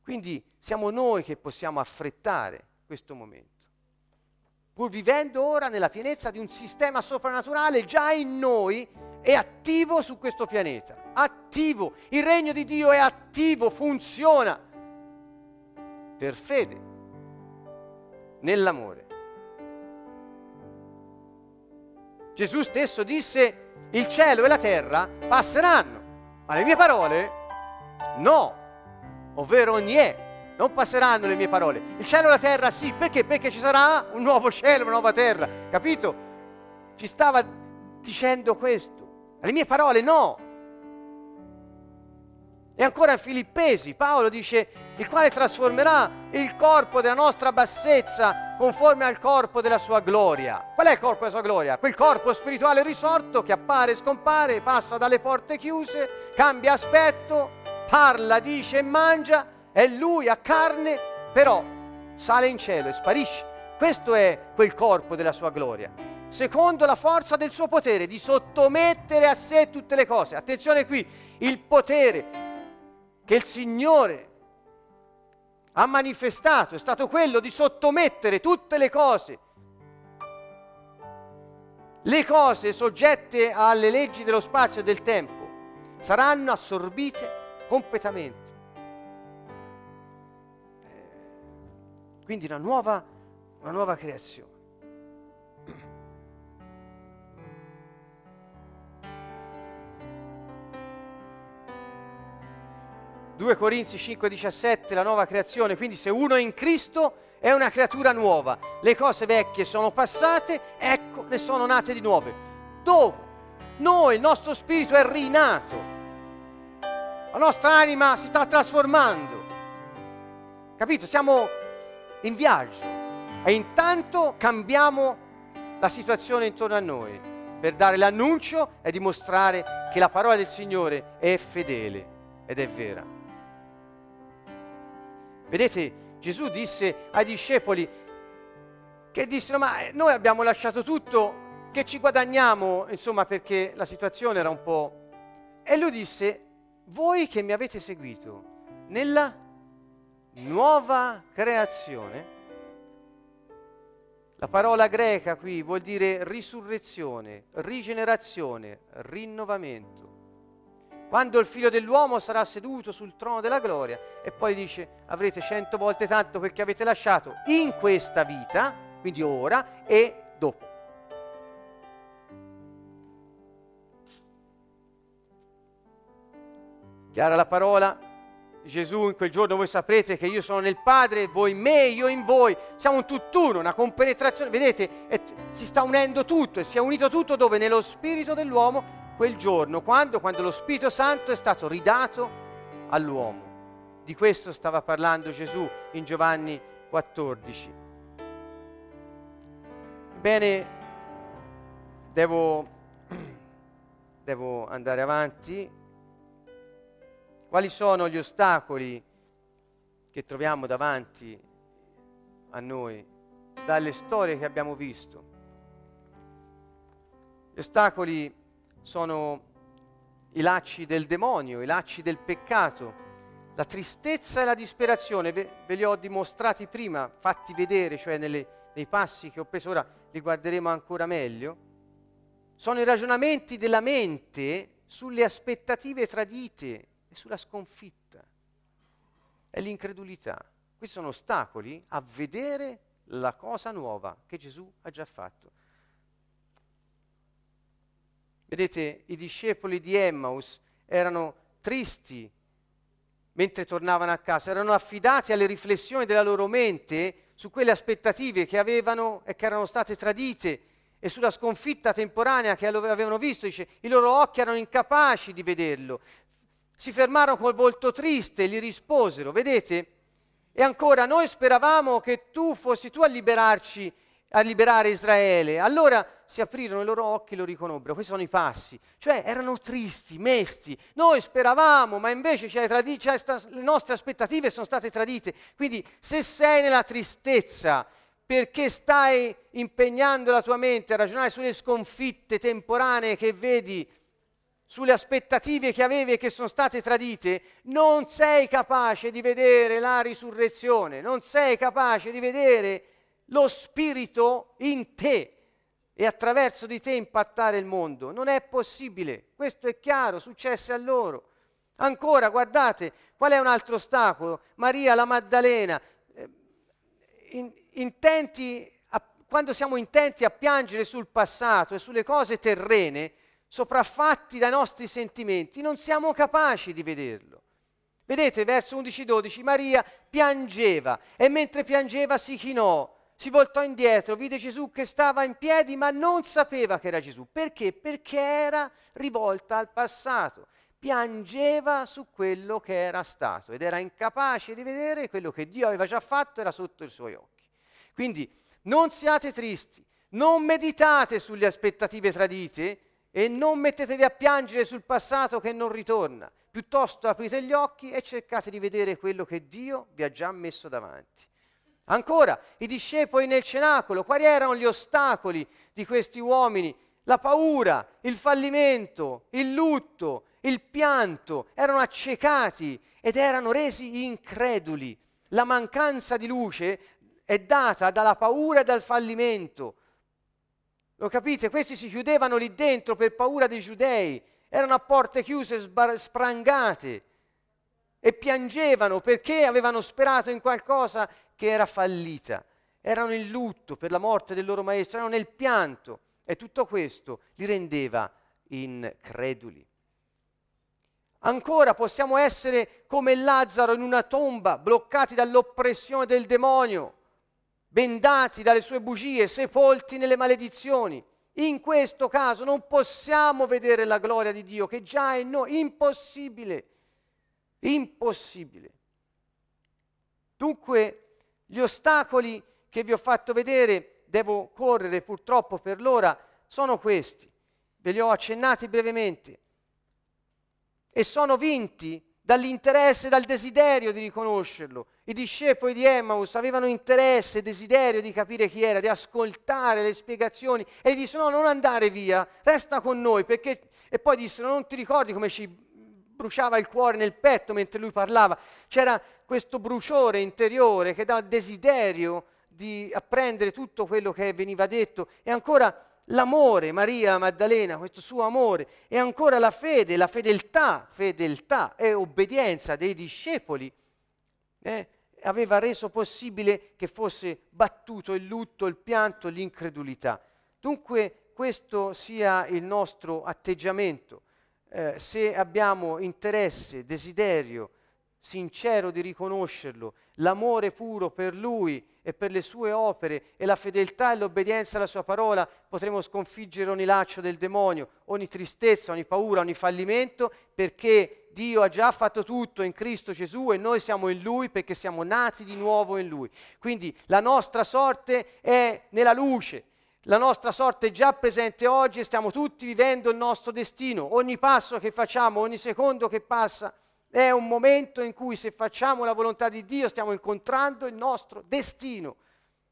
Quindi siamo noi che possiamo affrettare questo momento, pur vivendo ora nella pienezza di un sistema soprannaturale già in noi e attivo su questo pianeta. Attivo, il regno di Dio è attivo, funziona per fede nell'amore. Gesù stesso disse, il cielo e la terra passeranno, ma le mie parole no, ovvero niente, non passeranno le mie parole. Il cielo e la terra sì, perché? Perché ci sarà un nuovo cielo, una nuova terra, capito? Ci stava dicendo questo. Le mie parole no. E ancora Filippesi Paolo dice, il quale trasformerà il corpo della nostra bassezza conforme al corpo della sua gloria. Qual è il corpo della sua gloria? Quel corpo spirituale risorto che appare, scompare, passa dalle porte chiuse, cambia aspetto, parla, dice e mangia, è lui a carne, però sale in cielo e sparisce. Questo è quel corpo della sua gloria. Secondo la forza del suo potere di sottomettere a sé tutte le cose. Attenzione qui, il potere che il Signore ha manifestato è stato quello di sottomettere tutte le cose, le cose soggette alle leggi dello spazio e del tempo, saranno assorbite completamente. Eh, quindi una nuova, una nuova creazione. 2 Corinzi 5:17, la nuova creazione, quindi se uno è in Cristo è una creatura nuova, le cose vecchie sono passate, ecco, ne sono nate di nuove. Dopo, noi, il nostro spirito è rinato, la nostra anima si sta trasformando, capito? Siamo in viaggio e intanto cambiamo la situazione intorno a noi per dare l'annuncio e dimostrare che la parola del Signore è fedele ed è vera. Vedete, Gesù disse ai discepoli che dissero, ma eh, noi abbiamo lasciato tutto, che ci guadagniamo, insomma, perché la situazione era un po'... E lui disse, voi che mi avete seguito nella nuova creazione, la parola greca qui vuol dire risurrezione, rigenerazione, rinnovamento quando il figlio dell'uomo sarà seduto sul trono della gloria e poi dice avrete cento volte tanto perché avete lasciato in questa vita, quindi ora e dopo. Chiara la parola, Gesù in quel giorno voi saprete che io sono nel Padre, voi in me, io in voi, siamo un tutt'uno, una compenetrazione, vedete, si sta unendo tutto e si è unito tutto dove? Nello spirito dell'uomo quel giorno, quando? Quando lo Spirito Santo è stato ridato all'uomo. Di questo stava parlando Gesù in Giovanni 14. Bene, devo, devo andare avanti. Quali sono gli ostacoli che troviamo davanti a noi dalle storie che abbiamo visto? Gli ostacoli sono i lacci del demonio, i lacci del peccato, la tristezza e la disperazione, ve, ve li ho dimostrati prima, fatti vedere, cioè nelle, nei passi che ho preso ora, li guarderemo ancora meglio. Sono i ragionamenti della mente sulle aspettative tradite e sulla sconfitta. È l'incredulità. Questi sono ostacoli a vedere la cosa nuova che Gesù ha già fatto. Vedete, i discepoli di Emmaus erano tristi mentre tornavano a casa, erano affidati alle riflessioni della loro mente su quelle aspettative che avevano e che erano state tradite e sulla sconfitta temporanea che avevano visto. Dice, i loro occhi erano incapaci di vederlo. Si fermarono col volto triste e gli risposero, vedete? E ancora, noi speravamo che tu fossi tu a liberarci a liberare Israele. Allora si aprirono i loro occhi e lo riconobbero. Questi sono i passi. Cioè erano tristi, mesti. Noi speravamo, ma invece tradi- sta- le nostre aspettative sono state tradite. Quindi se sei nella tristezza perché stai impegnando la tua mente a ragionare sulle sconfitte temporanee che vedi, sulle aspettative che avevi e che sono state tradite, non sei capace di vedere la risurrezione, non sei capace di vedere lo Spirito in te e attraverso di te impattare il mondo. Non è possibile, questo è chiaro, successe a loro. Ancora, guardate, qual è un altro ostacolo? Maria la Maddalena, eh, in, intenti a, quando siamo intenti a piangere sul passato e sulle cose terrene, sopraffatti dai nostri sentimenti, non siamo capaci di vederlo. Vedete, verso 11-12, Maria piangeva e mentre piangeva si chinò si voltò indietro, vide Gesù che stava in piedi, ma non sapeva che era Gesù. Perché? Perché era rivolta al passato. piangeva su quello che era stato ed era incapace di vedere quello che Dio aveva già fatto era sotto i suoi occhi. Quindi non siate tristi, non meditate sulle aspettative tradite e non mettetevi a piangere sul passato che non ritorna, piuttosto aprite gli occhi e cercate di vedere quello che Dio vi ha già messo davanti. Ancora, i discepoli nel cenacolo, quali erano gli ostacoli di questi uomini? La paura, il fallimento, il lutto, il pianto, erano accecati ed erano resi increduli. La mancanza di luce è data dalla paura e dal fallimento. Lo capite? Questi si chiudevano lì dentro per paura dei giudei, erano a porte chiuse, sbar- sprangate e piangevano perché avevano sperato in qualcosa che era fallita. Erano in lutto per la morte del loro maestro, erano nel pianto e tutto questo li rendeva increduli. Ancora possiamo essere come Lazzaro in una tomba, bloccati dall'oppressione del demonio, bendati dalle sue bugie, sepolti nelle maledizioni. In questo caso non possiamo vedere la gloria di Dio che già è noi, impossibile, impossibile. Dunque gli ostacoli che vi ho fatto vedere, devo correre purtroppo per l'ora, sono questi. Ve li ho accennati brevemente e sono vinti dall'interesse, dal desiderio di riconoscerlo. I discepoli di Emmaus avevano interesse e desiderio di capire chi era, di ascoltare le spiegazioni e gli dissero no, non andare via, resta con noi perché... E poi dissero non ti ricordi come ci bruciava il cuore nel petto mentre lui parlava? C'era questo bruciore interiore che dava desiderio di apprendere tutto quello che veniva detto e ancora l'amore, Maria Maddalena, questo suo amore, e ancora la fede, la fedeltà, fedeltà e obbedienza dei discepoli, eh, aveva reso possibile che fosse battuto il lutto, il pianto, l'incredulità. Dunque questo sia il nostro atteggiamento. Eh, se abbiamo interesse, desiderio sincero di riconoscerlo, l'amore puro per Lui, e per le sue opere e la fedeltà e l'obbedienza alla sua parola potremo sconfiggere ogni laccio del demonio, ogni tristezza, ogni paura, ogni fallimento, perché Dio ha già fatto tutto in Cristo Gesù e noi siamo in Lui perché siamo nati di nuovo in Lui. Quindi la nostra sorte è nella luce, la nostra sorte è già presente oggi e stiamo tutti vivendo il nostro destino. Ogni passo che facciamo, ogni secondo che passa è un momento in cui se facciamo la volontà di Dio stiamo incontrando il nostro destino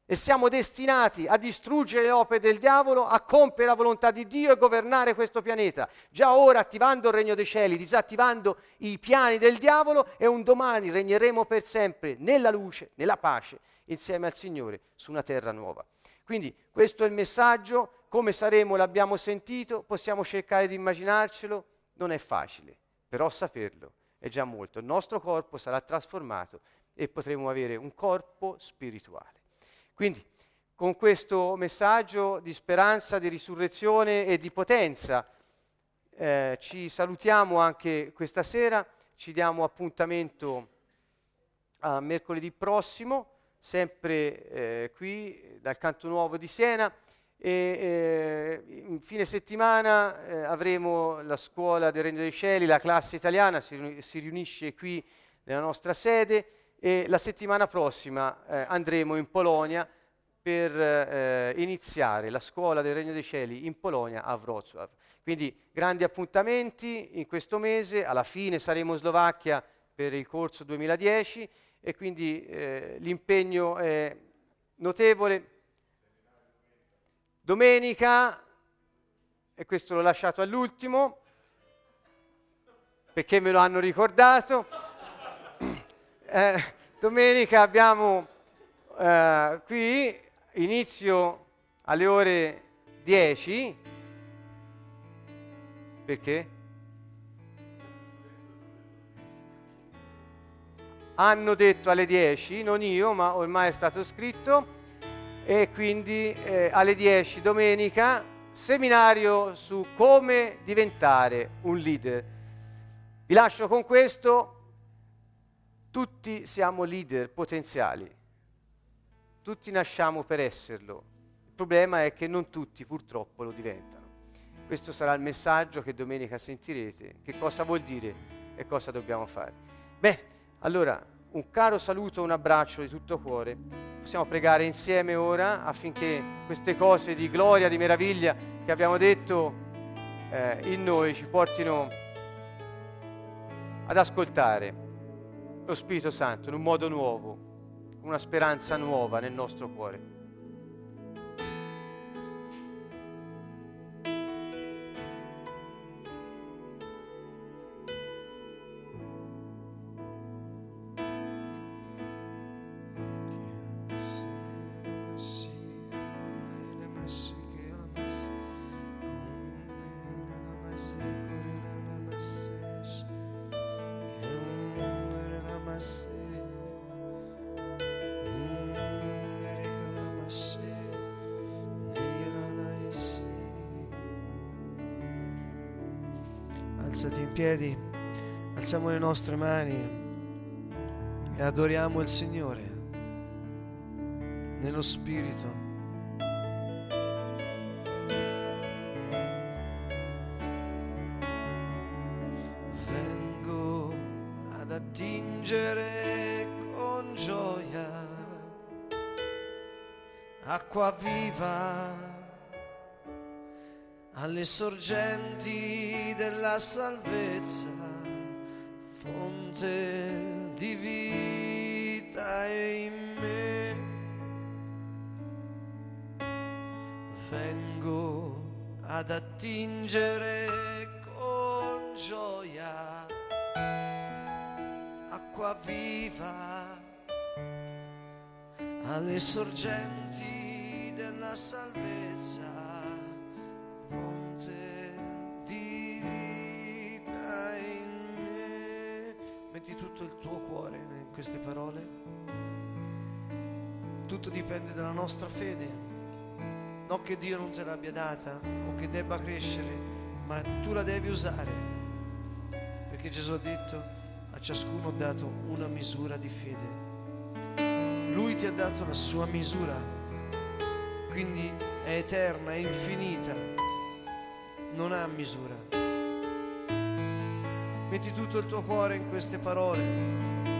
e siamo destinati a distruggere le opere del diavolo, a compiere la volontà di Dio e governare questo pianeta. Già ora attivando il regno dei cieli, disattivando i piani del diavolo e un domani regneremo per sempre nella luce, nella pace, insieme al Signore su una terra nuova. Quindi questo è il messaggio, come saremo l'abbiamo sentito, possiamo cercare di immaginarcelo, non è facile, però saperlo è già molto. Il nostro corpo sarà trasformato e potremo avere un corpo spirituale. Quindi, con questo messaggio di speranza, di risurrezione e di potenza, eh, ci salutiamo anche questa sera, ci diamo appuntamento a mercoledì prossimo, sempre eh, qui dal Canto Nuovo di Siena e eh, in fine settimana eh, avremo la scuola del Regno dei Cieli, la classe italiana si, si riunisce qui nella nostra sede e la settimana prossima eh, andremo in Polonia per eh, iniziare la scuola del Regno dei Cieli in Polonia a Wrocław. Quindi grandi appuntamenti in questo mese, alla fine saremo in Slovacchia per il corso 2010 e quindi eh, l'impegno è notevole. Domenica, e questo l'ho lasciato all'ultimo, perché me lo hanno ricordato, eh, domenica abbiamo eh, qui inizio alle ore 10, perché? Hanno detto alle 10, non io, ma ormai è stato scritto e quindi eh, alle 10 domenica seminario su come diventare un leader. Vi lascio con questo, tutti siamo leader potenziali, tutti nasciamo per esserlo, il problema è che non tutti purtroppo lo diventano. Questo sarà il messaggio che domenica sentirete. Che cosa vuol dire e cosa dobbiamo fare. Beh, allora un caro saluto, un abbraccio di tutto cuore. Possiamo pregare insieme ora affinché queste cose di gloria, di meraviglia che abbiamo detto eh, in noi ci portino ad ascoltare lo Spirito Santo in un modo nuovo, una speranza nuova nel nostro cuore. Alziamo le nostre mani e adoriamo il Signore nello Spirito. Vengo ad attingere con gioia acqua viva alle sorgenti della salvezza, fonte di vita in me. Vengo ad attingere con gioia acqua viva alle sorgenti della salvezza dipende dalla nostra fede. Non che Dio non te l'abbia data o che debba crescere, ma tu la devi usare. Perché Gesù ha detto a ciascuno ho dato una misura di fede. Lui ti ha dato la sua misura, quindi è eterna, è infinita non ha misura. Metti tutto il tuo cuore in queste parole.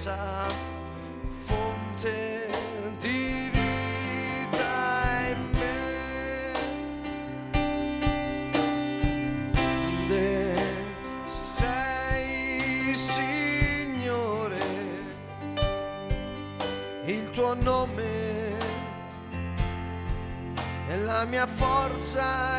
potenza, fonte di vita in me. De sei Signore, il tuo nome è la mia forza.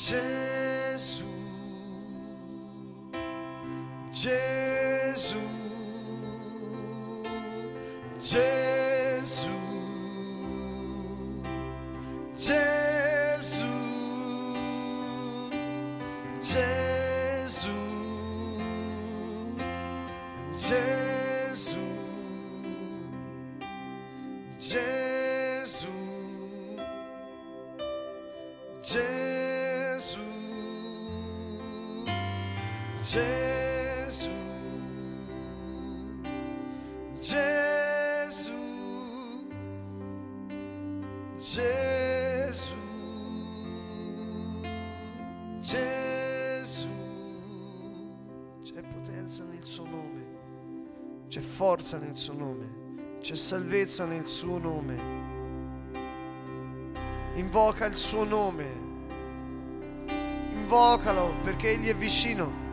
Jésus, Jésus, Jésus. Gesù, Gesù, Gesù, Gesù. C'è potenza nel suo nome, c'è forza nel suo nome, c'è salvezza nel suo nome. Invoca il suo nome invocalo perché Egli è vicino.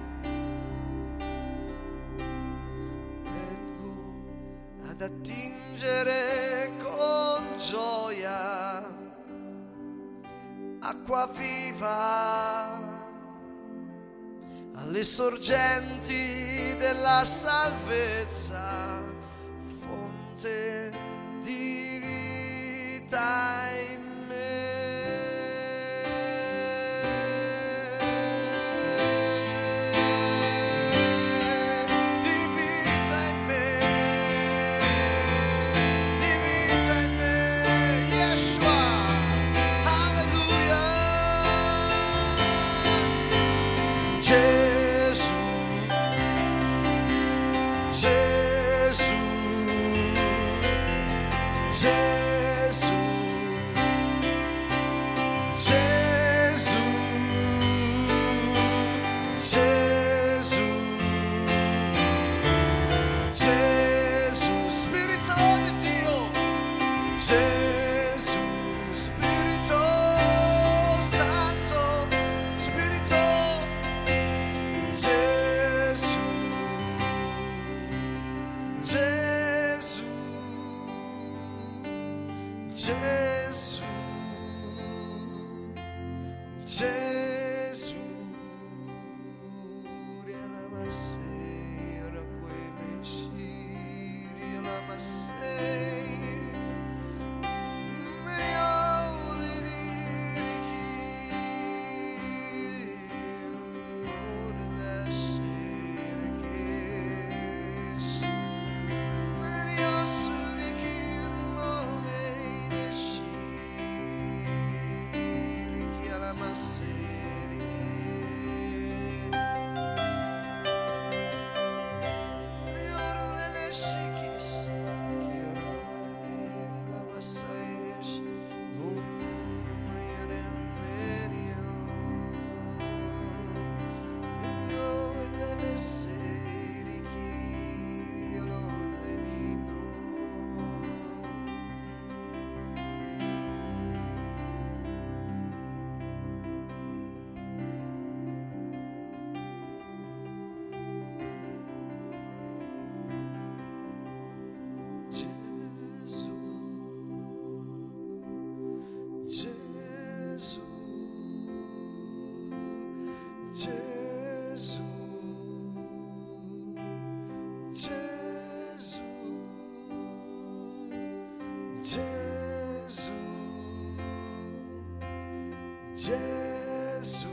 Gesù,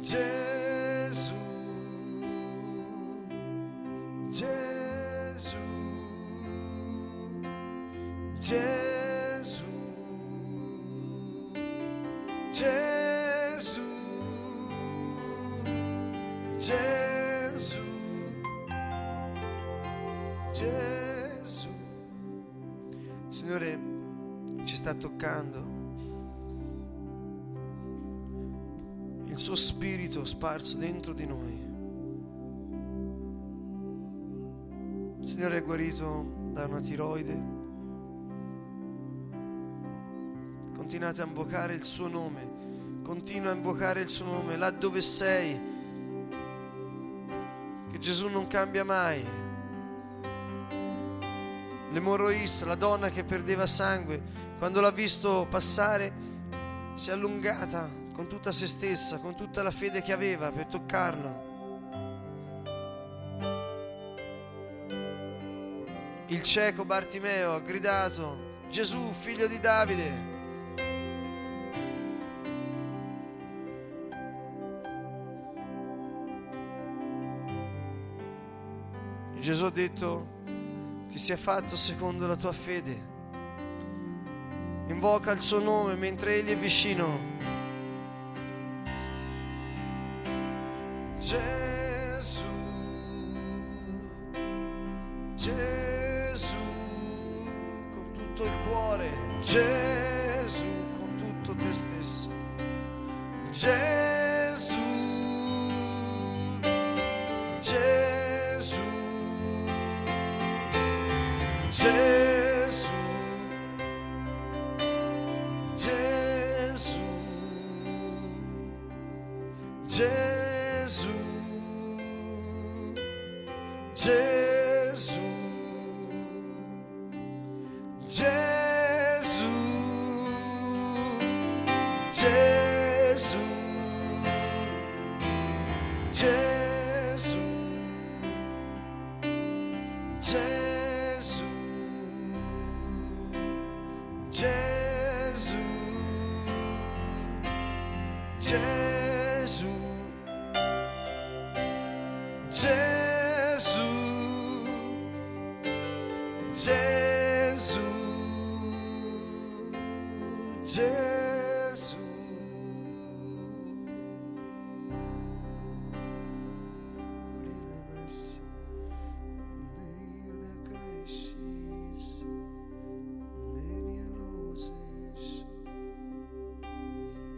Gesù. Gesù, Gesù, Gesù. Signore, ci sta toccando il suo spirito sparso dentro di noi. Signore è guarito da una tiroide. Continuate a invocare il suo nome. Continua a invocare il suo nome là dove sei. Che Gesù non cambia mai. L'emorroissa, la donna che perdeva sangue, quando l'ha visto passare, si è allungata con tutta se stessa, con tutta la fede che aveva per toccarlo. Il cieco Bartimeo ha gridato, Gesù, figlio di Davide. E Gesù ha detto, ti sia fatto secondo la tua fede. Invoca il suo nome mentre egli è vicino. Gesù,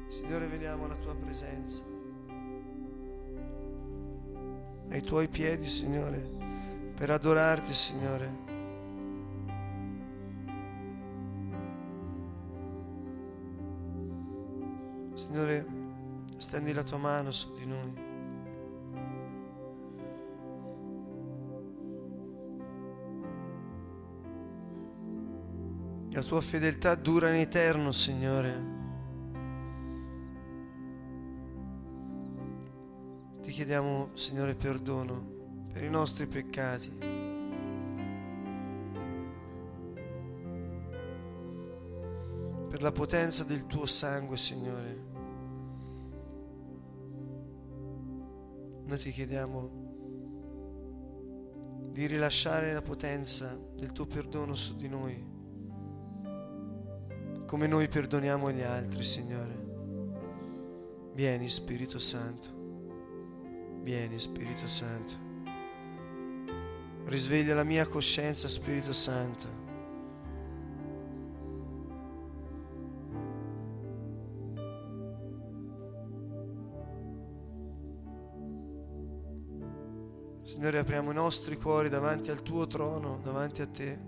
Signore, veniamo alla tua presenza. Ai tuoi piedi, Signore, per adorarti, Signore. Stendi la tua mano su di noi. La tua fedeltà dura in eterno, Signore. Ti chiediamo, Signore, perdono per i nostri peccati. Per la potenza del tuo sangue, Signore. Noi ti chiediamo di rilasciare la potenza del tuo perdono su di noi, come noi perdoniamo gli altri, Signore. Vieni, Spirito Santo. Vieni, Spirito Santo. Risveglia la mia coscienza, Spirito Santo. Signore, apriamo i nostri cuori davanti al tuo trono, davanti a te.